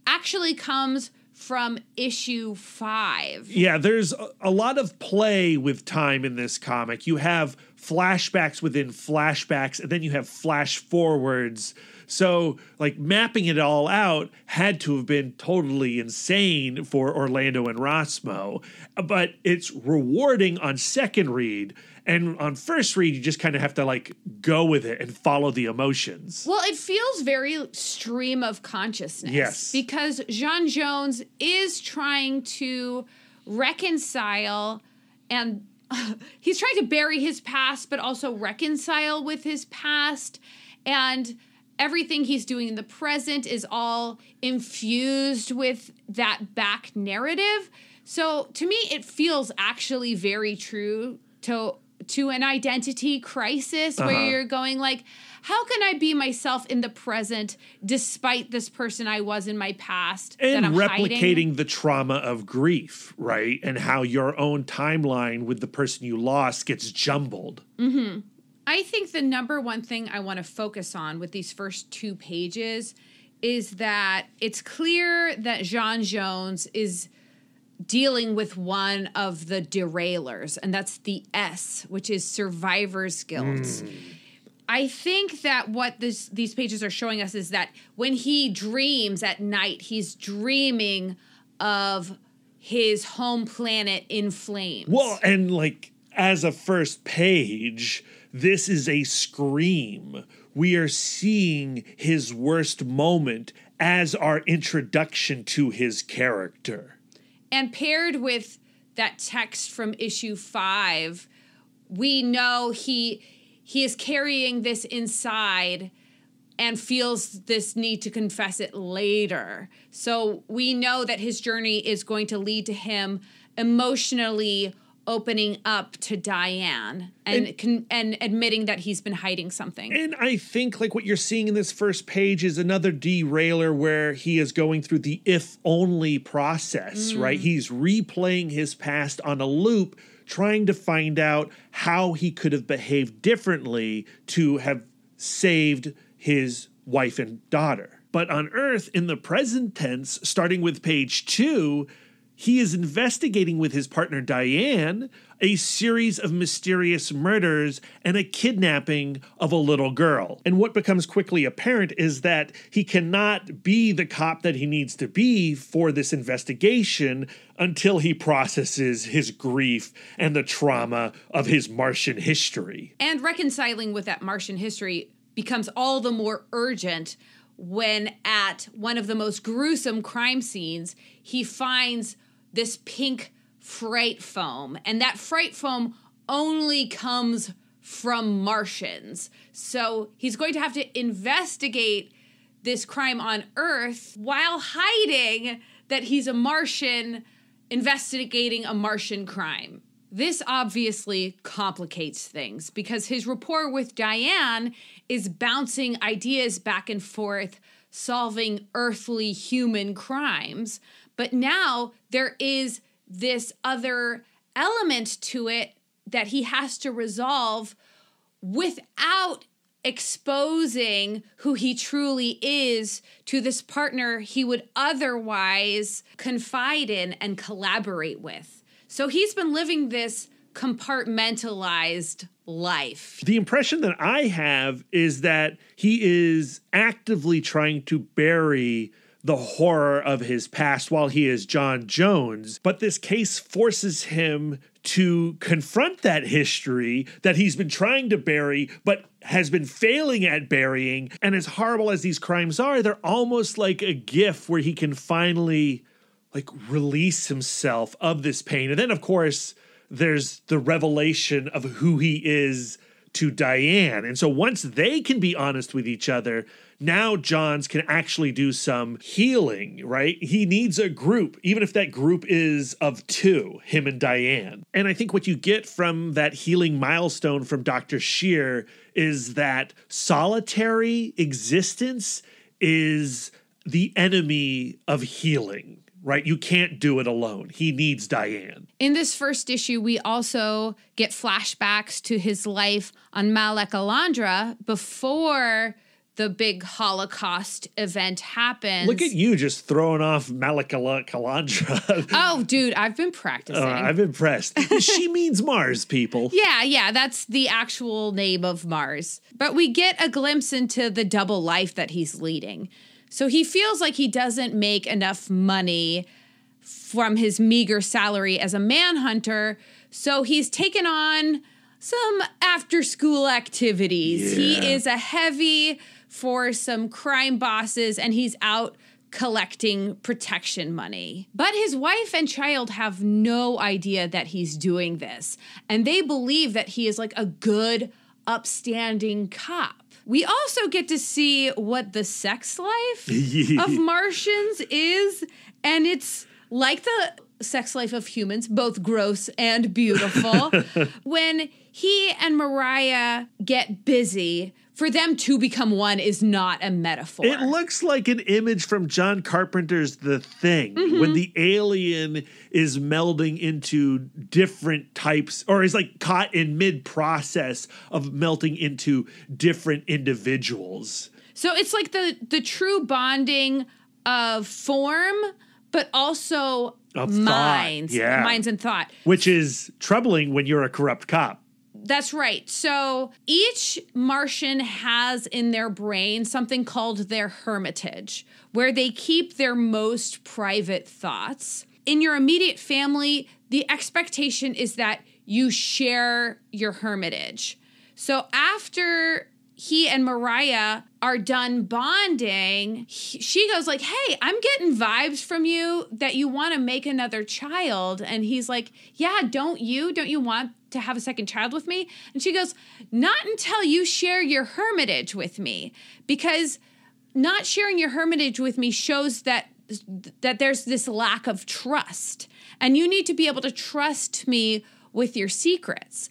actually comes from issue five. Yeah, there's a, a lot of play with time in this comic. You have flashbacks within flashbacks, and then you have flash forwards So, like, mapping it all out had to have been totally insane for Orlando and Rossmo. But it's rewarding on second read. And on first read, you just kind of have to like go with it and follow the emotions. Well, it feels very stream of consciousness. Yes. Because Jean Jones is trying to reconcile and he's trying to bury his past, but also reconcile with his past. And everything he's doing in the present is all infused with that back narrative. So to me, it feels actually very true to to an identity crisis where Uh-huh. you're going like how can i be myself in the present despite this person i was in my past that and replicating hiding? the trauma of grief, right? And how your own timeline with the person you lost gets jumbled. I think the number one thing I want to focus on with these first two pages is that it's clear that Jean Jones is dealing with one of the derailers, and that's the S, which is survivor's guilt. Hmm. I think that what this these pages are showing us is that when he dreams at night, he's dreaming of his home planet in flames. Well, and like as a first page, this is a scream. We are seeing his worst moment as our introduction to his character. And paired with that text from issue five, we know he he is carrying this inside and feels this need to confess it later. So we know that his journey is going to lead to him emotionally opening up to Diane and and, con- and admitting that he's been hiding something. And I think like what you're seeing in this first page is another derailer where he is going through the if only process, mm. right? He's replaying his past on a loop, trying to find out how he could have behaved differently to have saved his wife and daughter. But on Earth, in the present tense, starting with page two, he is investigating with his partner Diane a series of mysterious murders and a kidnapping of a little girl. And what becomes quickly apparent is that he cannot be the cop that he needs to be for this investigation until he processes his grief and the trauma of his Martian history. And reconciling with that Martian history becomes all the more urgent when, at one of the most gruesome crime scenes, he finds this pink fright foam. And that fright foam only comes from Martians. So he's going to have to investigate this crime on Earth while hiding that he's a Martian investigating a Martian crime. This obviously complicates things because his rapport with Diane is bouncing ideas back and forth, solving earthly human crimes. But now there is this other element to it that he has to resolve without exposing who he truly is to this partner he would otherwise confide in and collaborate with. So he's been living this compartmentalized life. The impression that I have is that he is actively trying to bury the horror of his past while he is John Jones, but this case forces him to confront that history that he's been trying to bury, but has been failing at burying. And as horrible as these crimes are, they're almost like a gift where he can finally like release himself of this pain. And then, of course, there's the revelation of who he is to Diane. And so once they can be honest with each other, now Johns can actually do some healing, right? He needs a group, even if that group is of two, him and Diane. And I think what you get from that healing milestone from Dr. Shear is that solitary existence is the enemy of healing. Right? You can't do it alone. He needs Diane. In this first issue, we also get flashbacks to his life on Ma'aleca'andra before the big Holocaust event happens. Look at you just throwing off Malakala Kalandra. Oh, dude, I've been practicing. Uh, I'm impressed. she means Mars, people. Yeah, yeah, that's the actual name of Mars. But we get a glimpse into the double life that he's leading. So he feels like he doesn't make enough money from his meager salary as a manhunter. So he's taken on some after school activities. Yeah. He is a heavy for some crime bosses and he's out collecting protection money. But his wife and child have no idea that he's doing this. And they believe that he is like a good, upstanding cop. We also get to see what the sex life of Martians is. And it's like the sex life of humans, both gross and beautiful. when he and Mariah get busy, for them to become one is not a metaphor. It looks like an image from John Carpenter's The Thing Mm-hmm. when the alien is melding into different types or is like caught in mid process of melting into different individuals. So it's like the the true bonding of form, but also Of minds, yeah. minds and thought. Which is troubling when you're a corrupt cop. That's right. So each Martian has in their brain something called their hermitage, where they keep their most private thoughts. In your immediate family, the expectation is that you share your hermitage. So after he and Mariah are done bonding, he- she goes like, "Hey, I'm getting vibes from you that you want to make another child." And he's like, "Yeah, don't you? Don't you want to have a second child with me?" And she goes, "Not until you share your hermitage with me because not sharing your hermitage with me shows that that there's this lack of trust and you need to be able to trust me with your secrets.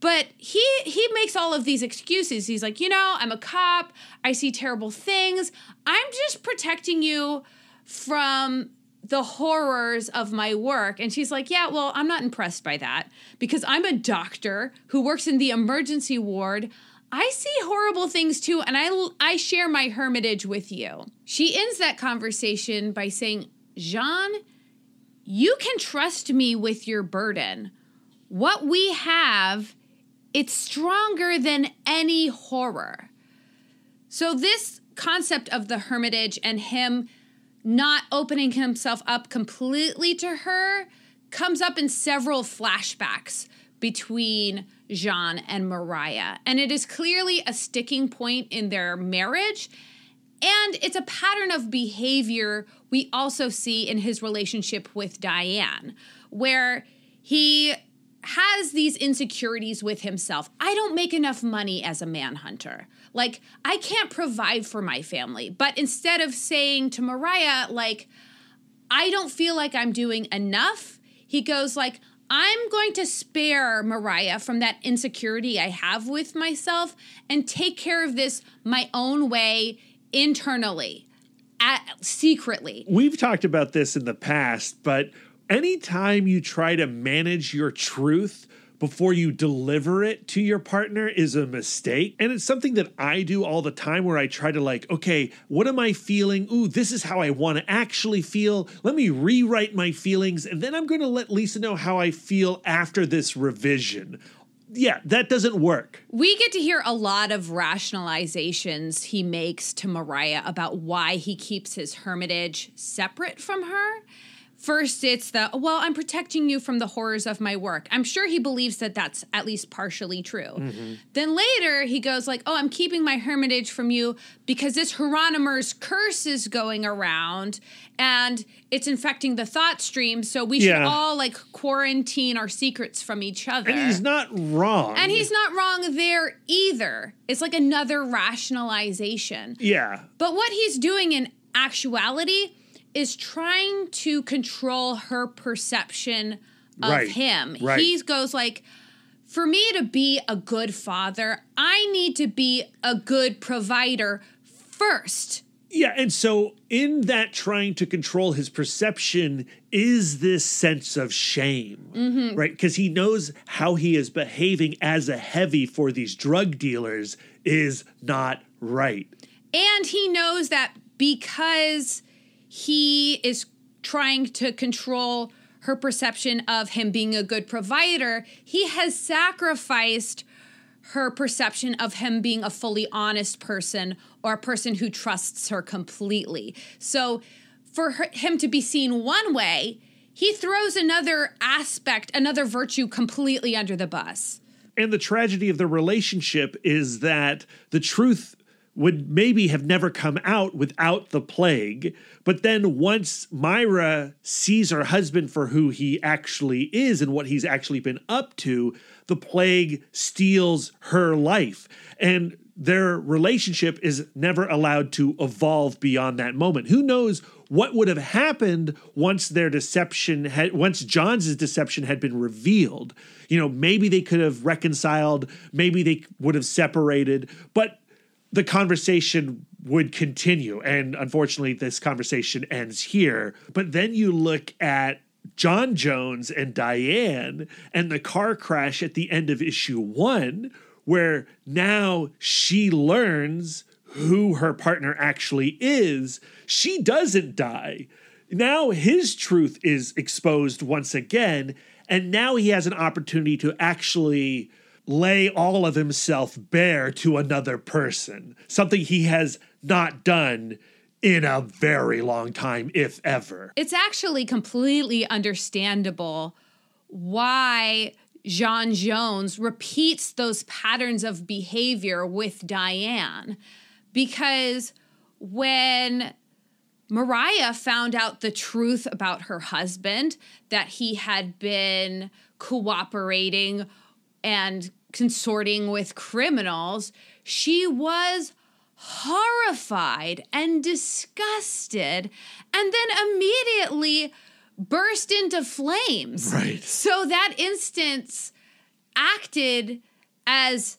But he he makes all of these excuses. He's like you know i'm a cop. I see terrible things. I'm just protecting you from the horrors of my work and she's like yeah well i'm not impressed by that because i'm a doctor who works in the emergency ward I see horrible things too, and I, I share my hermitage with you. She ends that conversation by saying, Jean, you can trust me with your burden. What we have, it's stronger than any horror. So, this concept of the hermitage and him not opening himself up completely to her comes up in several flashbacks between Jean and Mariah. And it is clearly a sticking point in their marriage. And it's a pattern of behavior we also see in his relationship with Diane, where he has these insecurities with himself. I don't make enough money as a manhunter. Like, I can't provide for my family. But instead of saying to Mariah, like, I don't feel like I'm doing enough, he goes like, I'm going to spare Mariah from that insecurity I have with myself and take care of this my own way internally, at, secretly. We've talked about this in the past, but anytime you try to manage your truth before you deliver it to your partner is a mistake. And it's something that I do all the time where I try to, like, okay, what am I feeling? Ooh, this is how I want to actually feel. Let me rewrite my feelings. And then I'm going to let Lisa know how I feel after this revision. Yeah, that doesn't work. We get to hear a lot of rationalizations he makes to Mariah about why he keeps his hermitage separate from her. First, it's the, well, I'm protecting you from the horrors of my work. I'm sure he believes that that's at least partially true. Mm-hmm. Then later, he goes like, oh, I'm keeping my hermitage from you because this H'ronmeer's curse is going around and it's infecting the thought stream. So we should Yeah. all like quarantine our secrets from each other. And he's not wrong. And he's not wrong there either. It's like another rationalization. yeah. But what he's doing in actuality is trying to control her perception of Right, him. right. He goes like, for me to be a good father, I need to be a good provider first. Yeah, and so in that trying to control his perception is this sense of shame, mm-hmm. right? Because he knows how he is behaving as a heavy for these drug dealers is not right. And he knows that because he is trying to control her perception of him being a good provider, he has sacrificed her perception of him being a fully honest person or a person who trusts her completely. So for her, him to be seen one way, he throws another aspect, another virtue completely under the bus. And the tragedy of the relationship is that the truth would maybe have never come out without the plague. But then once Myra sees her husband for who he actually is and what he's actually been up to, the plague steals her life. And their relationship is never allowed to evolve beyond that moment. Who knows what would have happened once their deception had once John's deception had been revealed. You know, maybe they could have reconciled, maybe they would have separated, but the conversation would continue. And unfortunately, this conversation ends here. But then you look at John Jones and Diane and the car crash at the end of issue one, where now she learns who her partner actually is. She doesn't die. Now his truth is exposed once again. And now he has an opportunity to actually lay all of himself bare to another person, something he has not done in a very long time, if ever. It's actually completely understandable why J'onn Jones repeats those patterns of behavior with Diane. Because when Mariah found out the truth about her husband, that he had been cooperating and consorting with criminals, she was horrified and disgusted and then immediately burst into flames. Right. So that instance acted as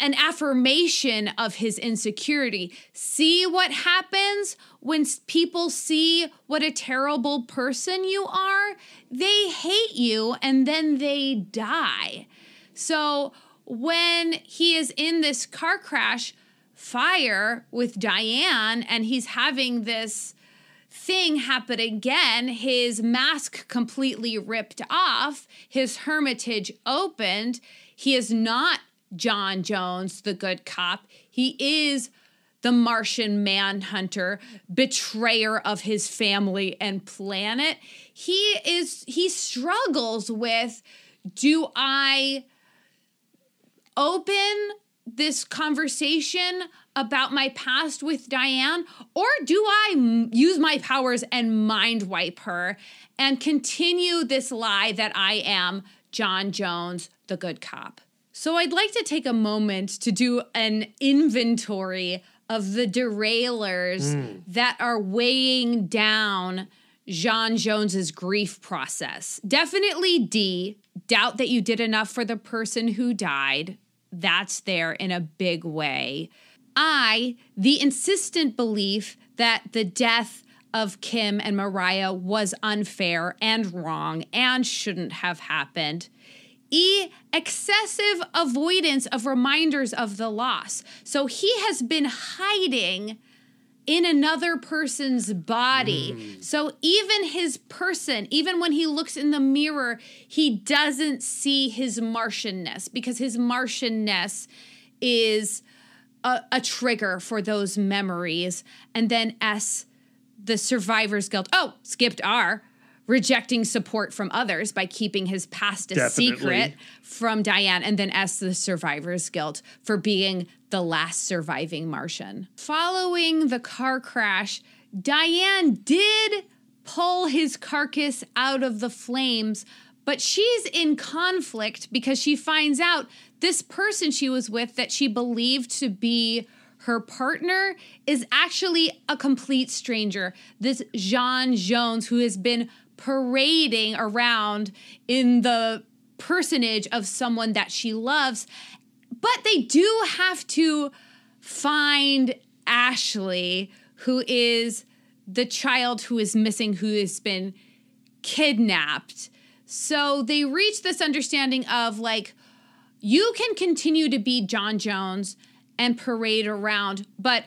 an affirmation of his insecurity. See what happens when people see what a terrible person you are? They hate you and then they die. So when he is in this car crash fire with Diane and he's having this thing happen again, his mask completely ripped off, his hermitage opened. He is not John Jones, the good cop. He is the Martian manhunter, betrayer of his family and planet. He is he struggles with do I open this conversation about my past with Diane, or do I m- use my powers and mind wipe her and continue this lie that I am John Jones, the good cop? So I'd like to take a moment to do an inventory of the derailers mm. that are weighing down J'onn Jones's grief process. Definitely D, doubt that you did enough for the person who died that's there in a big way. I, the insistent belief that the death of Kim and Mariah was unfair and wrong and shouldn't have happened. E, excessive avoidance of reminders of the loss. So he has been hiding in another person's body. Mm. So even his person, even when he looks in the mirror, he doesn't see his Martianness because his Martianness is a, a trigger for those memories. And then S, the survivor's guilt. Oh, skipped R rejecting support from others by keeping his past a Definitely. secret from Diane, and then S, the survivor's guilt for being the last surviving Martian. Following the car crash, Diane did pull his carcass out of the flames, but she's in conflict because she finds out this person she was with that she believed to be her partner is actually a complete stranger. This J'onn Jones, who has been parading around in the personage of someone that she loves. But they do have to find Ashley, who is the child who is missing, who has been kidnapped. So they reach this understanding of like, you can continue to be John Jones and parade around, but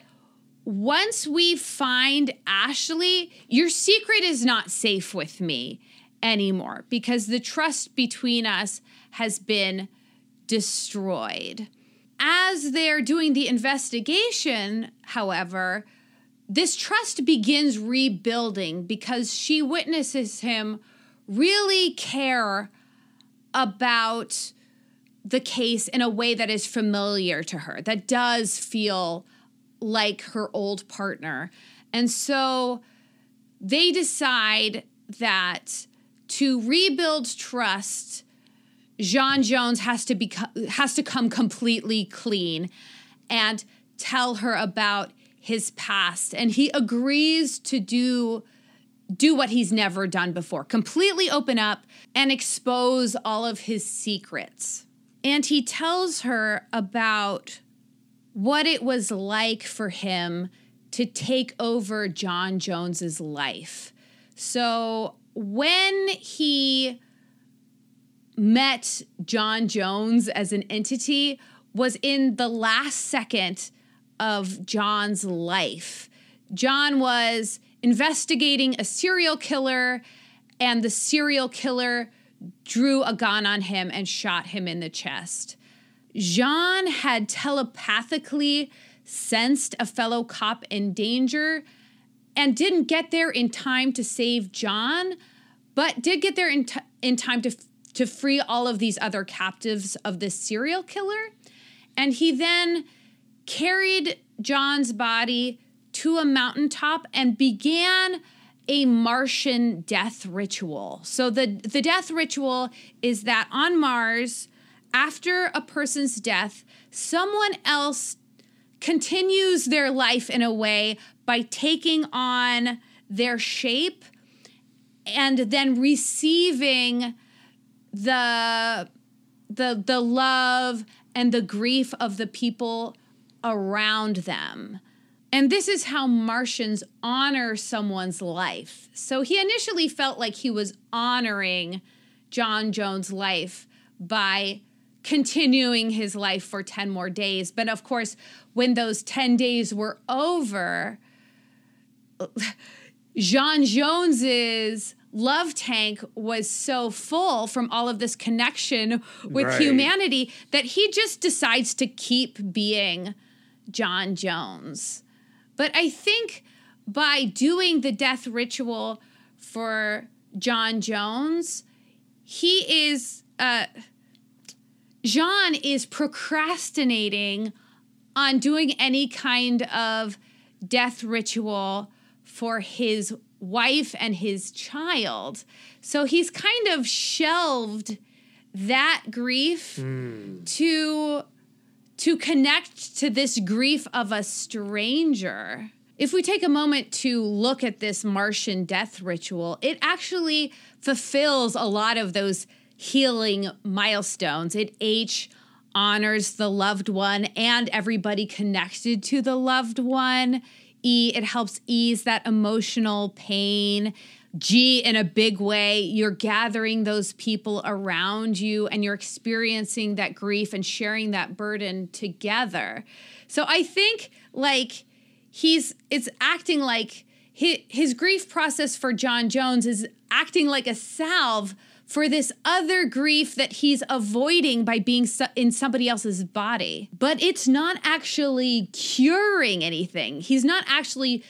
once we find Ashley, your secret is not safe with me anymore because the trust between us has been destroyed. As they're doing the investigation, however, this trust begins rebuilding because she witnesses him really care about the case in a way that is familiar to her, that does feel like her old partner. And so they decide that to rebuild trust, J'onn Jones has to be has to come completely clean and tell her about his past and he agrees to do do what he's never done before completely open up and expose all of his secrets and he tells her about what it was like for him to take over John Jones's life. So when he met John Jones as an entity was in the last second of John's life. John was investigating a serial killer and the serial killer drew a gun on him and shot him in the chest. J'onn had telepathically sensed a fellow cop in danger and didn't get there in time to save John, but did get there in, t- in time to, to free all of these other captives of this serial killer. And he then carried John's body to a mountaintop and began a Martian death ritual. So the the death ritual is that on Mars after a person's death, someone else continues their life in a way by taking on their shape and then receiving the the the love and the grief of the people around them. And this is how Martians honor someone's life. So he initially felt like he was honoring John Jones' life by continuing his life for 10 more days. But of course, when those 10 days were over, J'onn J'onzz's love tank was so full from all of this connection with Right. humanity that he just decides to keep being John Jones. But I think by doing the death ritual for John Jones, he is uh Jean is procrastinating on doing any kind of death ritual for his wife and his child. So he's kind of shelved that grief hmm. to to connect to this grief of a stranger. If we take a moment to look at this Martian death ritual, it actually fulfills a lot of those healing milestones. It H honors the loved one and everybody connected to the loved one. E, it helps ease that emotional pain. G, in a big way, you're gathering those people around you and you're experiencing that grief and sharing that burden together. So I think like he's it's acting like his, his grief process for John Jones is acting like a salve for this other grief that he's avoiding by being in somebody else's body. But it's not actually curing anything. He's not actually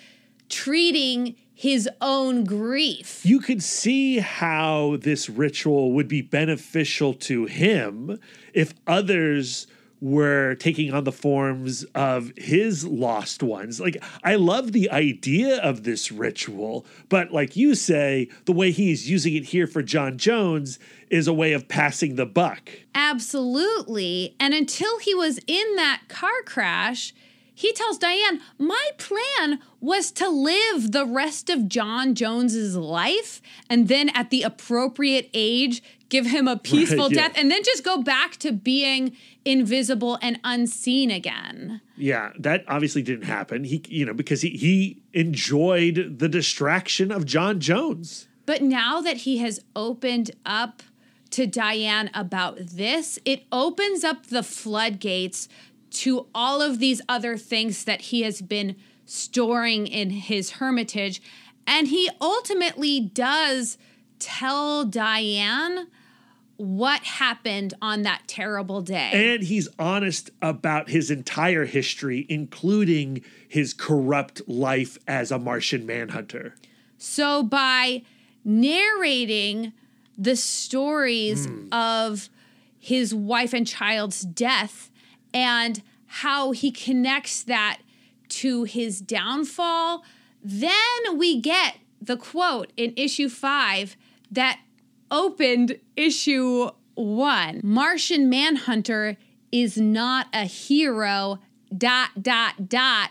treating his own grief. you could see how this ritual would be beneficial to him if others were taking on the forms of his lost ones. Like, I love the idea of this ritual, but like you say, the way he's using it here for John Jones is a way of passing the buck. Absolutely. And until he was in that car crash, he tells Diane, My plan was to live the rest of John Jones's life and then at the appropriate age give him a peaceful Right, yeah. death and then just go back to being invisible and unseen again. Yeah, that obviously didn't happen. He, you know, because he he enjoyed the distraction of John Jones. But now that he has opened up to Diane about this, it opens up the floodgates to all of these other things that he has been storing in his hermitage. And he ultimately does tell Diane what happened on that terrible day. And he's honest about his entire history, including his corrupt life as a Martian manhunter. So by narrating the stories hmm. of his wife and child's death and how he connects that to his downfall, then we get the quote in issue five that opened issue one Martian Manhunter is not a hero, dot, dot, dot,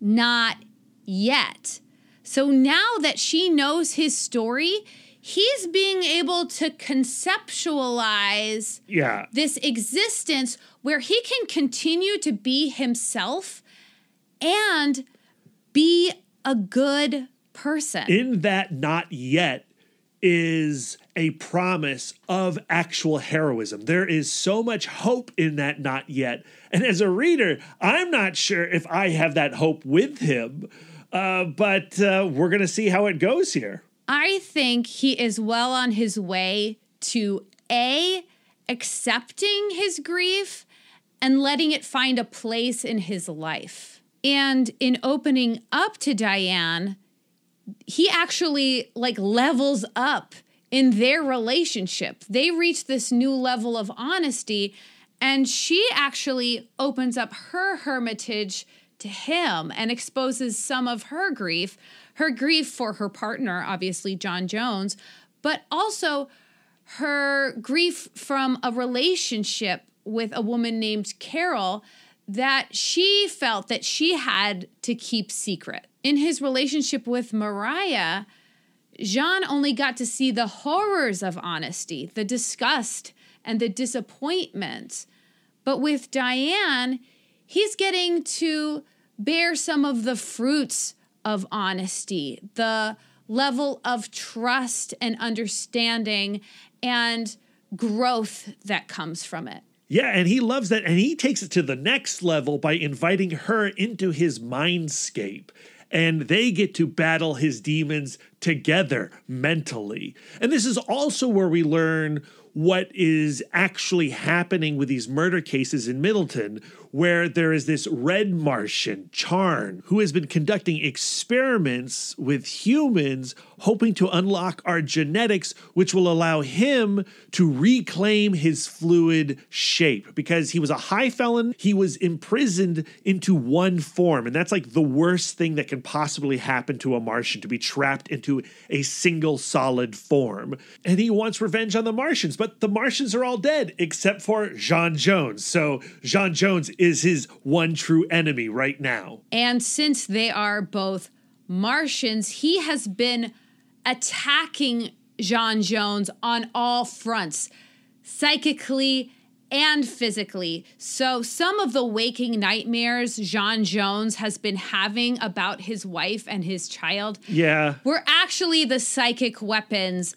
not yet. So now that she knows his story, he's being able to conceptualize Yeah. this existence where he can continue to be himself and be a good person. In that not yet is a promise of actual heroism. There is so much hope in that not yet. And as a reader, I'm not sure if I have that hope with him, uh, but uh, we're going to see how it goes here. I think he is well on his way to A, accepting his grief and letting it find a place in his life. And in opening up to Diane, he actually like levels up in their relationship. They reach this new level of honesty and she actually opens up her hermitage to him and exposes some of her grief, her grief for her partner, obviously John Jones, but also her grief from a relationship with a woman named Carol that she felt that she had to keep secret. In his relationship with Mariah, Jean only got to see the horrors of honesty, the disgust, and the disappointment. But with Diane, he's getting to bear some of the fruits of honesty, the level of trust and understanding and growth that comes from it. Yeah, and he loves that. And he takes it to the next level by inviting her into his mindscape. And they get to battle his demons together mentally. And this is also where we learn what is actually happening with these murder cases in Middleton, where there is this red Martian, Charn, who has been conducting experiments with humans, hoping to unlock our genetics, which will allow him to reclaim his fluid shape. Because he was a high felon, he was imprisoned into one form. And that's like the worst thing that can possibly happen to a Martian to be trapped into a single solid form. And he wants revenge on the Martians, but the Martians are all dead except for Jean Jones. So Jean Jones is his one true enemy right now. And since they are both Martians, he has been attacking John Jones on all fronts, psychically and physically. So, some of the waking nightmares John Jones has been having about his wife and his child Yeah. were actually the psychic weapons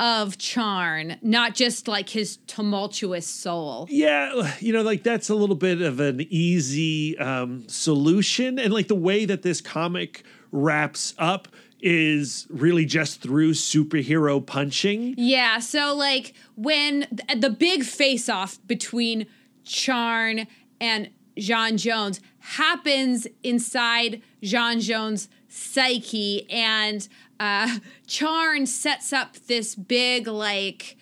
of Charn, not just like his tumultuous soul. Yeah, you know, like that's a little bit of an easy um, solution. And like the way that this comic wraps up is really just through superhero punching. Yeah, so like when th- the big face off between Charn and John Jones happens inside John Jones' psyche, and uh, Charn sets up this big, like,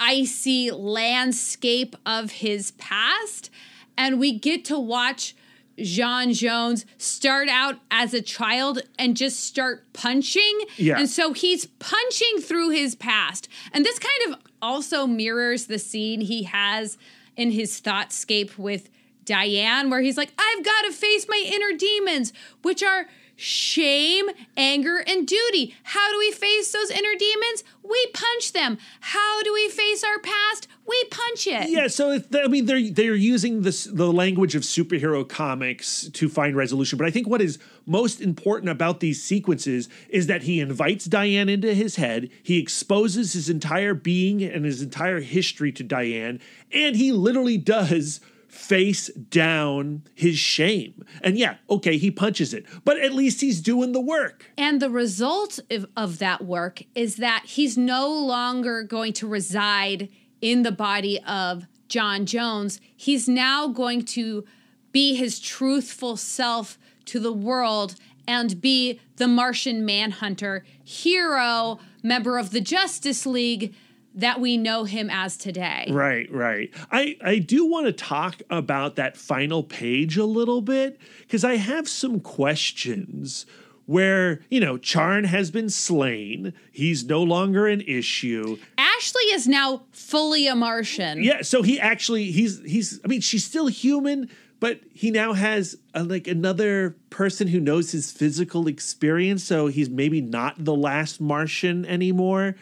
icy landscape of his past, and we get to watch Jean Jones start out as a child and just start punching. Yeah. And so he's punching through his past. And this kind of also mirrors the scene he has in his thoughtscape with Diane, where he's like, I've got to face my inner demons, which are shame, anger, and duty. How do we face those inner demons? We punch them. How do we face our past? We punch it. Yeah, so I mean they're they're using this the language of superhero comics to find resolution, but I think what is most important about these sequences is that he invites Diane into his head, he exposes his entire being and his entire history to Diane, and he literally does face down his shame. And yeah, okay, he punches it, but at least he's doing the work. And the result of, of that work is that he's no longer going to reside in the body of John Jones. He's now going to be his truthful self to the world and be the Martian Manhunter, hero, member of the Justice League that we know him as today. Right, right. I, I do want to talk about that final page a little bit because I have some questions where, you know, Charn has been slain. He's no longer an issue. Ashley is now fully a Martian. Yeah, so he actually he's he's I mean, she's still human, but he now has a, like another person who knows his physical experience, so he's maybe not the last Martian anymore.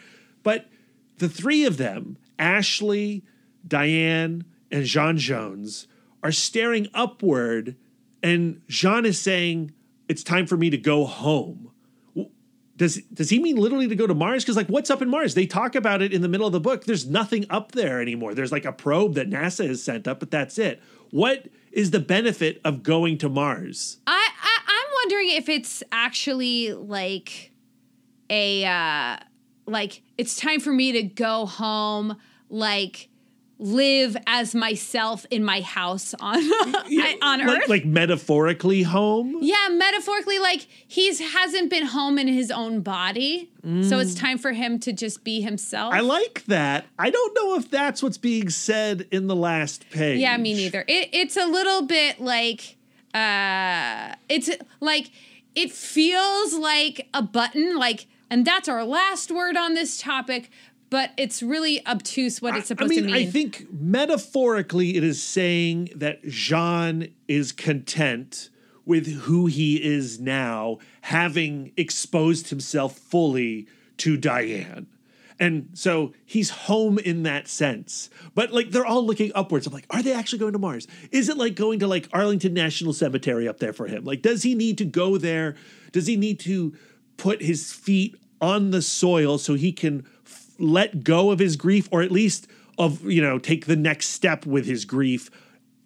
But the three of them, Ashley, Diane, and Jean Jones, are staring upward, and Jean is saying, It's time for me to go home. Does, does he mean literally to go to Mars? Because, like, what's up in Mars? They talk about it in the middle of the book. There's nothing up there anymore. There's like a probe that NASA has sent up, but that's it. What is the benefit of going to Mars? I, I I'm wondering if it's actually like a uh like it's time for me to go home like live as myself in my house on on like, earth like metaphorically home? yeah metaphorically like he's hasn't been home in his own body so it's time for him to just be himself I like that. I don't know if that's what's being said in the last page. Yeah, me neither. It, it's a little bit like uh it's like it feels like a button like and that's our last word on this topic, but it's really obtuse what it's supposed I mean, to mean. I think metaphorically it is saying that Jean is content with who he is now, having exposed himself fully to Diane. And so he's home in that sense. But like they're all looking upwards. I'm like, are they actually going to Mars? Is it like going to like Arlington National Cemetery up there for him? Like, does he need to go there? Does he need to put his feet on the soil so he can f- let go of his grief or at least of, you know, take the next step with his grief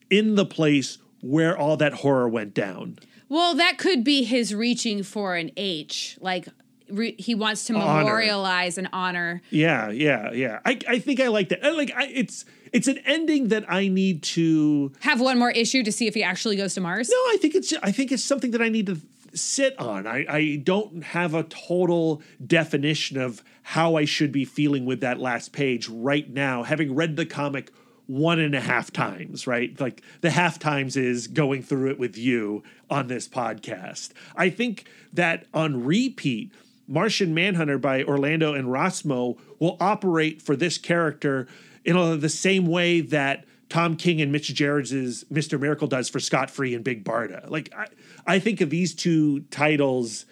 in the place where all that horror went down? well, that could be his reaching for an H. Like re- he wants to Honor. memorialize and honor. Yeah, yeah, yeah. I, I think I like that. I Like I, it's it's an ending that I need to Have one more issue to see if he actually goes to Mars. No, I think it's I think it's something that I need to sit on. I, I don't have a total definition of how I should be feeling with that last page right now, having read the comic one and a half times, right? Like the half times is going through it with you on this podcast. I think that on repeat, Martian Manhunter by Orlando and Rossmo will operate for this character in a, the same way that Tom King and Mitch Gerads' Mr. Miracle does for Scott Free and Big Barda. Like I, I think of these two titles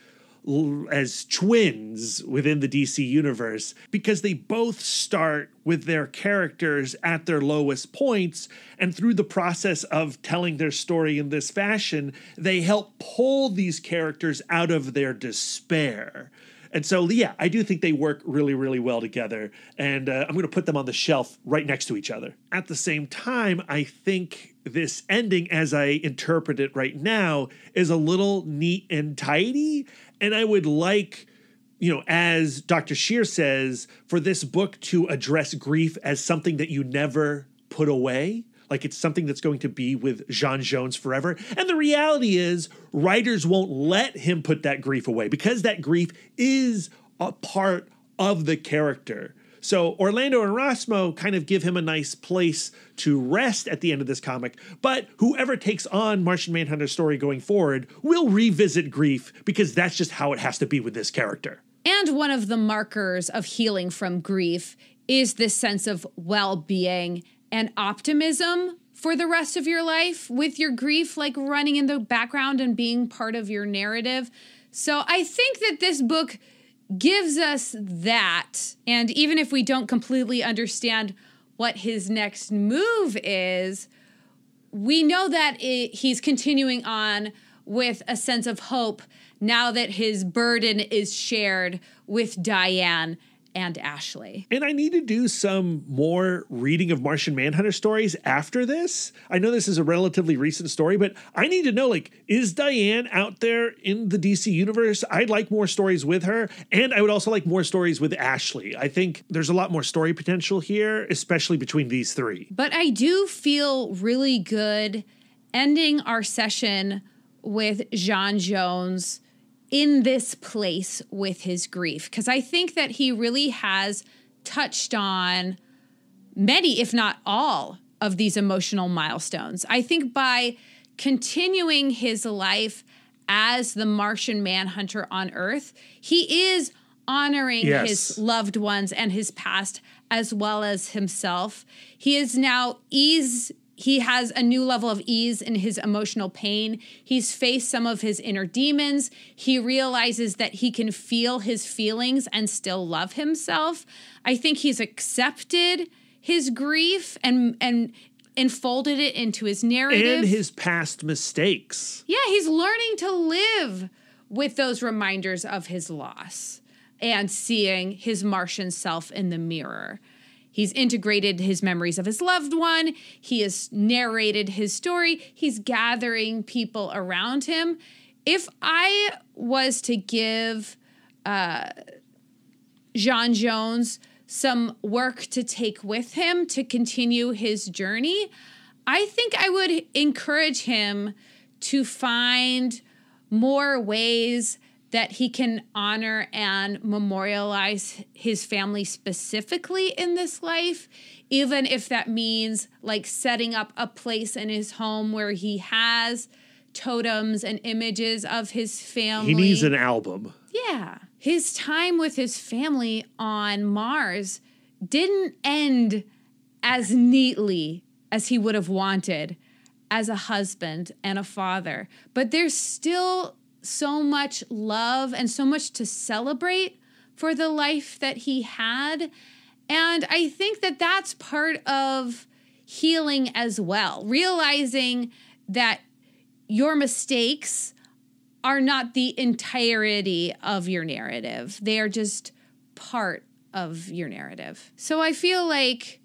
as twins within the DC universe because they both start with their characters at their lowest points and through the process of telling their story in this fashion they help pull these characters out of their despair and so, yeah, I do think they work really, really well together. And uh, I'm going to put them on the shelf right next to each other. At the same time, I think this ending, as I interpret it right now, is a little neat and tidy. And I would like, you know, as Dr. Shear says, for this book to address grief as something that you never put away. Like it's something that's going to be with Jean Jones forever. And the reality is, writers won't let him put that grief away because that grief is a part of the character. So Orlando and Rossmo kind of give him a nice place to rest at the end of this comic. But whoever takes on Martian Manhunter's story going forward will revisit grief because that's just how it has to be with this character. And one of the markers of healing from grief is this sense of well being and optimism for the rest of your life with your grief like running in the background and being part of your narrative. So I think that this book gives us that. And even if we don't completely understand what his next move is, we know that it, he's continuing on with a sense of hope now that his burden is shared with Diane and Ashley. And I need to do some more reading of Martian Manhunter stories after this. I know this is a relatively recent story, but I need to know like, is Diane out there in the DC universe? I'd like more stories with her. And I would also like more stories with Ashley. I think there's a lot more story potential here, especially between these three. But I do feel really good ending our session with J'onn J'onzz in this place with his grief because I think that he really has touched on many, if not all, of these emotional milestones. I think by continuing his life as the Martian manhunter on Earth, he is honoring Yes. his loved ones and his past as well as himself. He is now ease he has a new level of ease in his emotional pain. He's faced some of his inner demons. He realizes that he can feel his feelings and still love himself. I think he's accepted his grief and and enfolded it into his narrative. And his past mistakes. Yeah, he's learning to live with those reminders of his loss and seeing his Martian self in the mirror. He's integrated his memories of his loved one. He has narrated his story. He's gathering people around him. If I was to give uh, John Jones some work to take with him to continue his journey, I think I would encourage him to find more ways that he can honor and memorialize his family specifically in this life, even if that means like setting up a place in his home where he has totems and images of his family. He needs an album. Yeah. His time with his family on Mars didn't end as neatly as he would have wanted as a husband and a father, but there's still so much love and so much to celebrate for the life that he had. And I think that that's part of healing as well, realizing that your mistakes are not the entirety of your narrative. They are just part of your narrative. So I feel like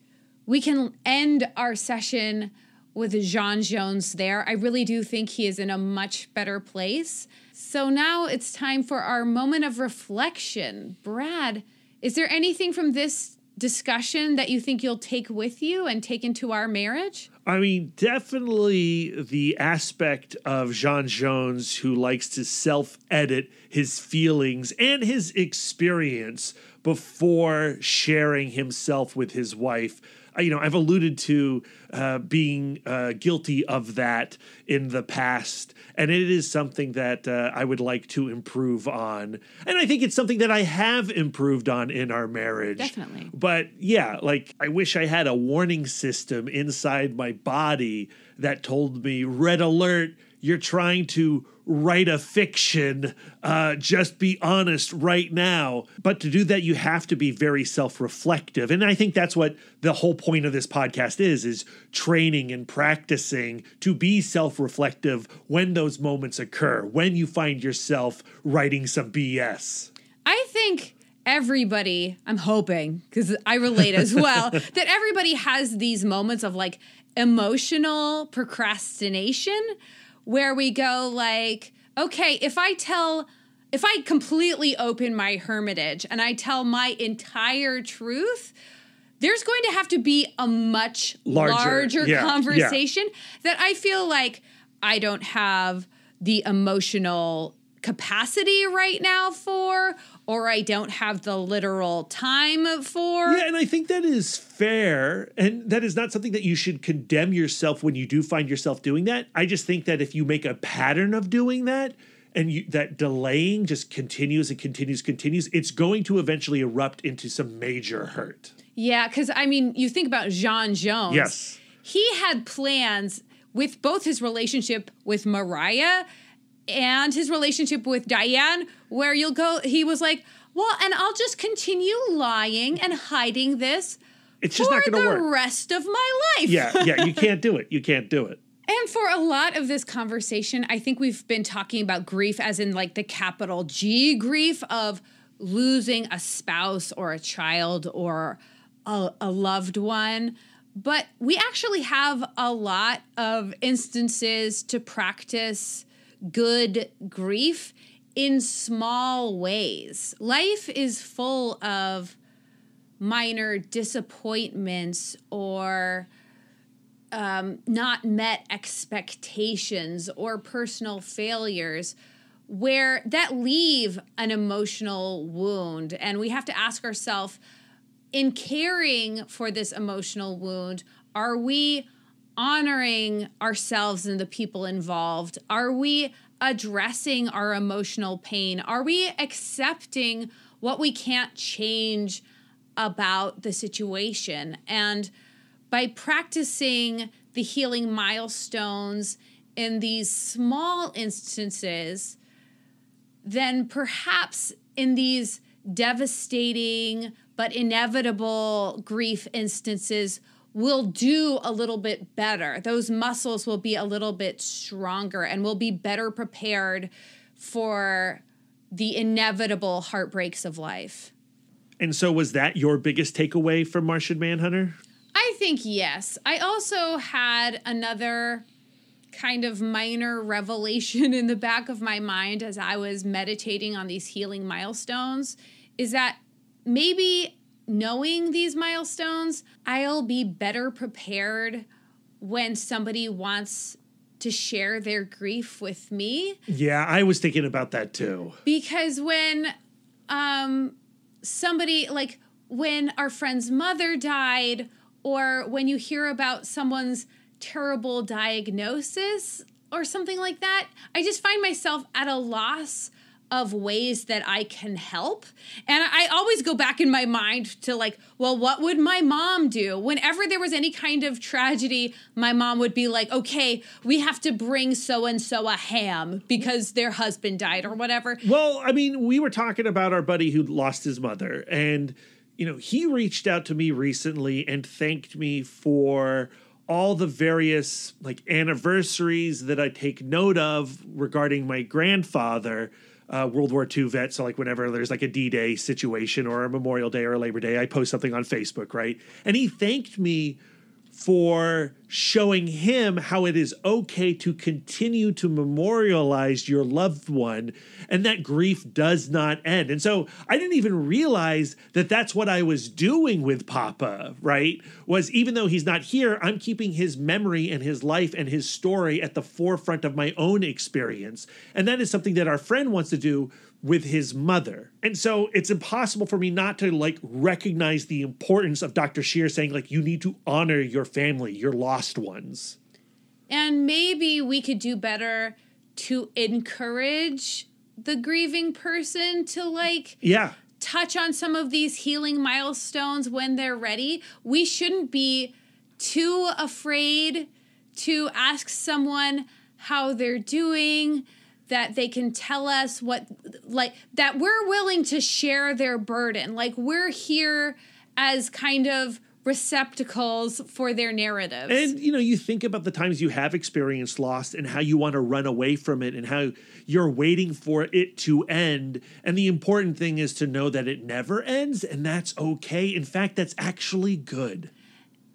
we can end our session with Jean Jones there. I really do think he is in a much better place. So now it's time for our moment of reflection. Brad, is there anything from this discussion that you think you'll take with you and take into our marriage? I mean, definitely the aspect of Jean Jones who likes to self edit his feelings and his experience before sharing himself with his wife. You know, I've alluded to uh, being uh, guilty of that in the past, and it is something that uh, I would like to improve on. And I think it's something that I have improved on in our marriage. Definitely. But yeah, like I wish I had a warning system inside my body that told me, red alert, you're trying to write a fiction. Uh, just be honest right now. But to do that, you have to be very self-reflective. And I think that's what the whole point of this podcast is, is training and practicing to be self-reflective when those moments occur, when you find yourself writing some BS. I think everybody, I'm hoping, because I relate as well, that everybody has these moments of like emotional procrastination where we go like, okay, if I tell if I completely open my hermitage and I tell my entire truth, there's going to have to be a much Larger, larger, yeah, yeah. conversation that I feel like I don't have the emotional capacity right now for, or I don't have the literal time for. Yeah, and I think that is fair. And that is not something that you should condemn yourself when you do find yourself doing that. I just think that if you make a pattern of doing that, and you, that delaying just continues and continues, continues, it's going to eventually erupt into some major hurt. Yeah, because I mean, you think about Jean Jones. Yes. He had plans with both his relationship with Mariah and his relationship with Diane, where you'll go, he was like, well, and I'll just continue lying and hiding this It's just for not going the to work. rest of my life. Yeah, yeah, you can't do it. You can't do it. And for a lot of this conversation, I think we've been talking about grief as in like the capital G grief of losing a spouse or a child or a, a loved one. But we actually have a lot of instances to practice good grief in small ways. Life is full of minor disappointments or um, not met expectations or personal failures where that leave an emotional wound and we have to ask ourselves in caring for this emotional wound are we honoring ourselves and the people involved? Are we addressing our emotional pain? Are we accepting what we can't change about the situation? And by practicing the healing milestones in these small instances then perhaps in these devastating but inevitable grief instances, we'll do a little bit better. Those muscles will be a little bit stronger and we'll be better prepared for the inevitable heartbreaks of life. And so, was that your biggest takeaway from Martian Manhunter? I think yes. I also had another kind of minor revelation in the back of my mind as I was meditating on these healing milestones is that maybe knowing these milestones, I'll be better prepared when somebody wants to share their grief with me. Yeah, I was thinking about that too. Because when um somebody like when our friend's mother died or when you hear about someone's terrible diagnosis or something like that, I just find myself at a loss of ways that I can help. And I always go back in my mind to like, well, what would my mom do? Whenever there was any kind of tragedy, my mom would be like, okay, we have to bring so and so a ham because their husband died or whatever. Well, I mean, we were talking about our buddy who lost his mother, and, you know, he reached out to me recently and thanked me for all the various like anniversaries that I take note of regarding my grandfather, uh, World War II vet. So like whenever there's like a D-Day situation or a Memorial Day or a Labor Day, I post something on Facebook, right? And he thanked me for showing him how it is okay to continue to memorialize your loved one and that grief does not end. And so I didn't even realize that that's what I was doing with Papa, right? Was even though he's not here, I'm keeping his memory and his life and his story at the forefront of my own experience. And that is something that our friend wants to do with his mother. And so it's impossible for me not to like recognize the importance of Dr. Shear saying like you need to honor your family, your lost ones. And maybe we could do better to encourage the grieving person to like Yeah. touch on some of these healing milestones when they're ready. We shouldn't be too afraid to ask someone how they're doing, that they can tell us what, like, that we're willing to share their burden. Like, we're here as kind of receptacles for their narratives. And you know, you think about the times you have experienced loss and how you want to run away from it and how you're waiting for it to end. And the important thing is to know that it never ends and that's okay. In fact, that's actually good.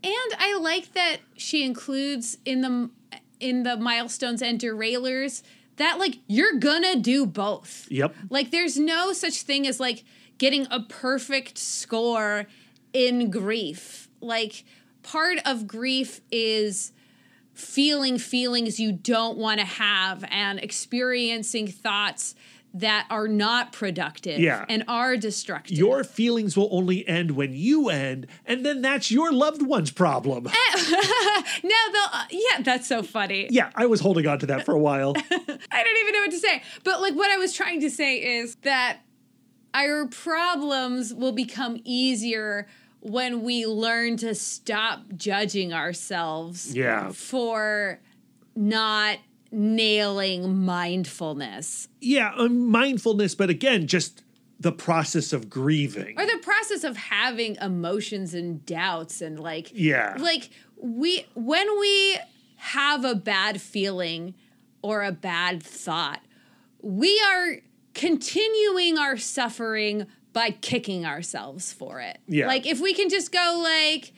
And I like that she includes in the in the milestones and derailers that like you're gonna do both. Yep. Like there's no such thing as like getting a perfect score in grief. Like part of grief is feeling feelings you don't want to have and experiencing thoughts that are not productive Yeah. and are destructive. Your feelings will only end when you end, and then that's your loved one's problem. now the uh, yeah, that's so funny. yeah, I was holding on to that for a while. I don't even know what to say. But like what I was trying to say is that our problems will become easier when we learn to stop judging ourselves Yeah. for not nailing mindfulness yeah, um, mindfulness, but again, just the process of grieving. or the process of having emotions and doubts and like Yeah. like we when we have a bad feeling or a bad thought we are continuing our suffering by kicking ourselves for it. Yeah. Like if we can just go like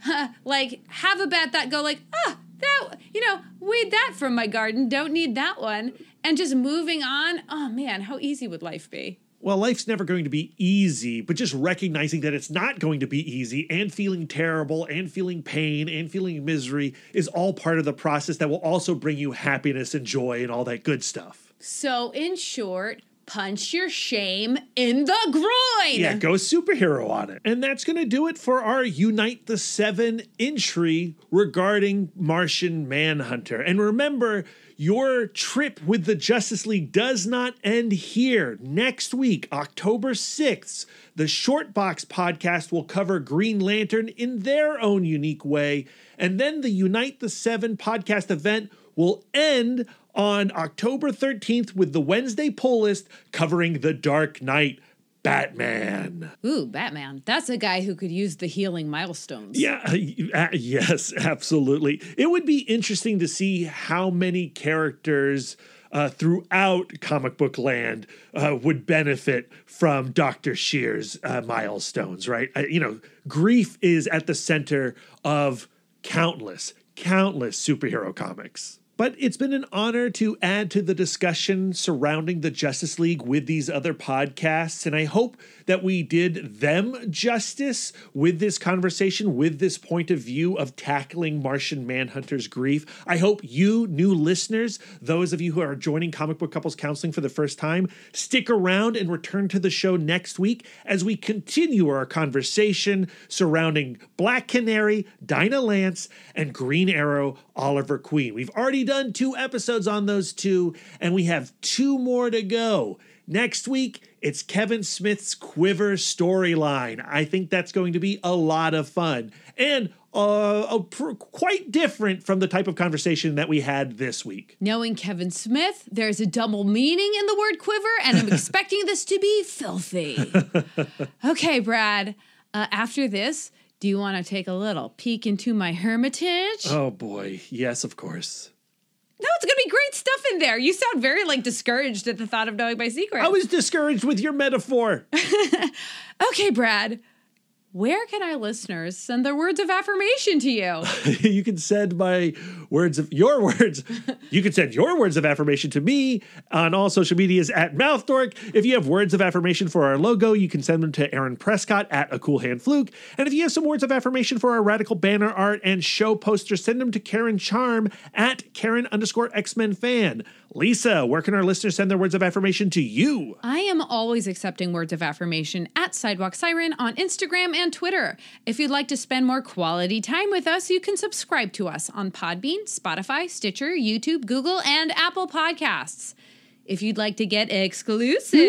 huh, like have a bad that go like, ah, that you know, weed that from my garden, don't need that one. And just moving on. Oh man, how easy would life be? Well, life's never going to be easy, but just recognizing that it's not going to be easy and feeling terrible and feeling pain and feeling misery is all part of the process that will also bring you happiness and joy and all that good stuff. So in short, punch your shame in the groin. Yeah, go superhero on it. And that's going to do it for our Unite the Seven entry regarding Martian Manhunter. And remember, your trip with the Justice League does not end here. Next week, October 6th, the Short Box podcast will cover Green Lantern in their own unique way. And then the Unite the Seven podcast event will end on October 13th with the Wednesday pull list covering The Dark Knight Batman. Ooh, Batman. That's a guy who could use the healing milestones. Yeah, uh, yes, absolutely. It would be interesting to see how many characters uh, throughout comic book land uh, would benefit from Dr. Shear's uh, milestones, right? Uh, you know, grief is at the center of countless, countless superhero comics. But it's been an honor to add to the discussion surrounding the Justice League with these other podcasts. And I hope that we did them justice with this conversation, with this point of view of tackling Martian Manhunter's grief. I hope you, new listeners, those of you who are joining Comic Book Couples Counseling for the first time, stick around and return to the show next week as we continue our conversation surrounding Black Canary, Dinah Lance, and Green Arrow, Oliver Queen. We've already done two episodes on those two, and we have two more to go. Next week, it's Kevin Smith's Quiver storyline. I think that's going to be a lot of fun and uh, pr- quite different from the type of conversation that we had this week. Knowing Kevin Smith, there's a double meaning in the word quiver, and I'm expecting this to be filthy. okay, Brad, uh, after this, do you want to take a little peek into my hermitage? Oh boy, yes, of course. No, it's gonna be great stuff in there. You sound very like discouraged at the thought of knowing my secret. I was discouraged with your metaphor. okay, Brad. Where can our listeners send their words of affirmation to you? you can send my words of your words. you can send your words of affirmation to me on all social medias at MouthDork. If you have words of affirmation for our logo, you can send them to Aaron Prescott at a cool hand fluke. And if you have some words of affirmation for our radical banner art and show poster, send them to Karen Charm at Karen underscore X Men fan. Lisa, where can our listeners send their words of affirmation to you? I am always accepting words of affirmation at Sidewalk Siren on Instagram and Twitter. If you'd like to spend more quality time with us, you can subscribe to us on Podbean, Spotify, Stitcher, YouTube, Google, and Apple Podcasts. If you'd like to get exclusive,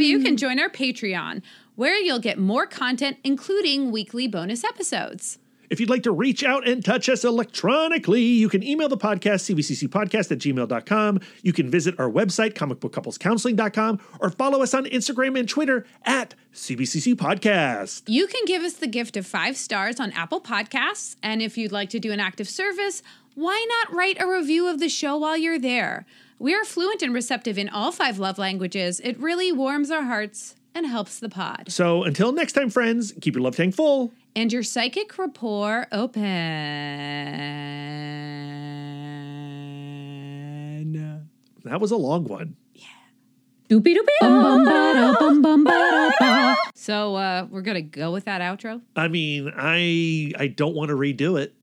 you can mm-hmm. join our Patreon, where you'll get more content, including weekly bonus episodes. If you'd like to reach out and touch us electronically, you can email the podcast, cbccpodcast at gmail.com. You can visit our website, comicbookcouplescounseling.com, or follow us on Instagram and Twitter at CBCC Podcast. You can give us the gift of five stars on Apple Podcasts. And if you'd like to do an active service, why not write a review of the show while you're there? We are fluent and receptive in all five love languages. It really warms our hearts and helps the pod. So until next time, friends, keep your love tank full. And your psychic rapport open. That was a long one. Doopy doopy. Bum bum ba da bum bum ba da ba. So uh, we're gonna go with that outro. I mean, I I don't want to redo it.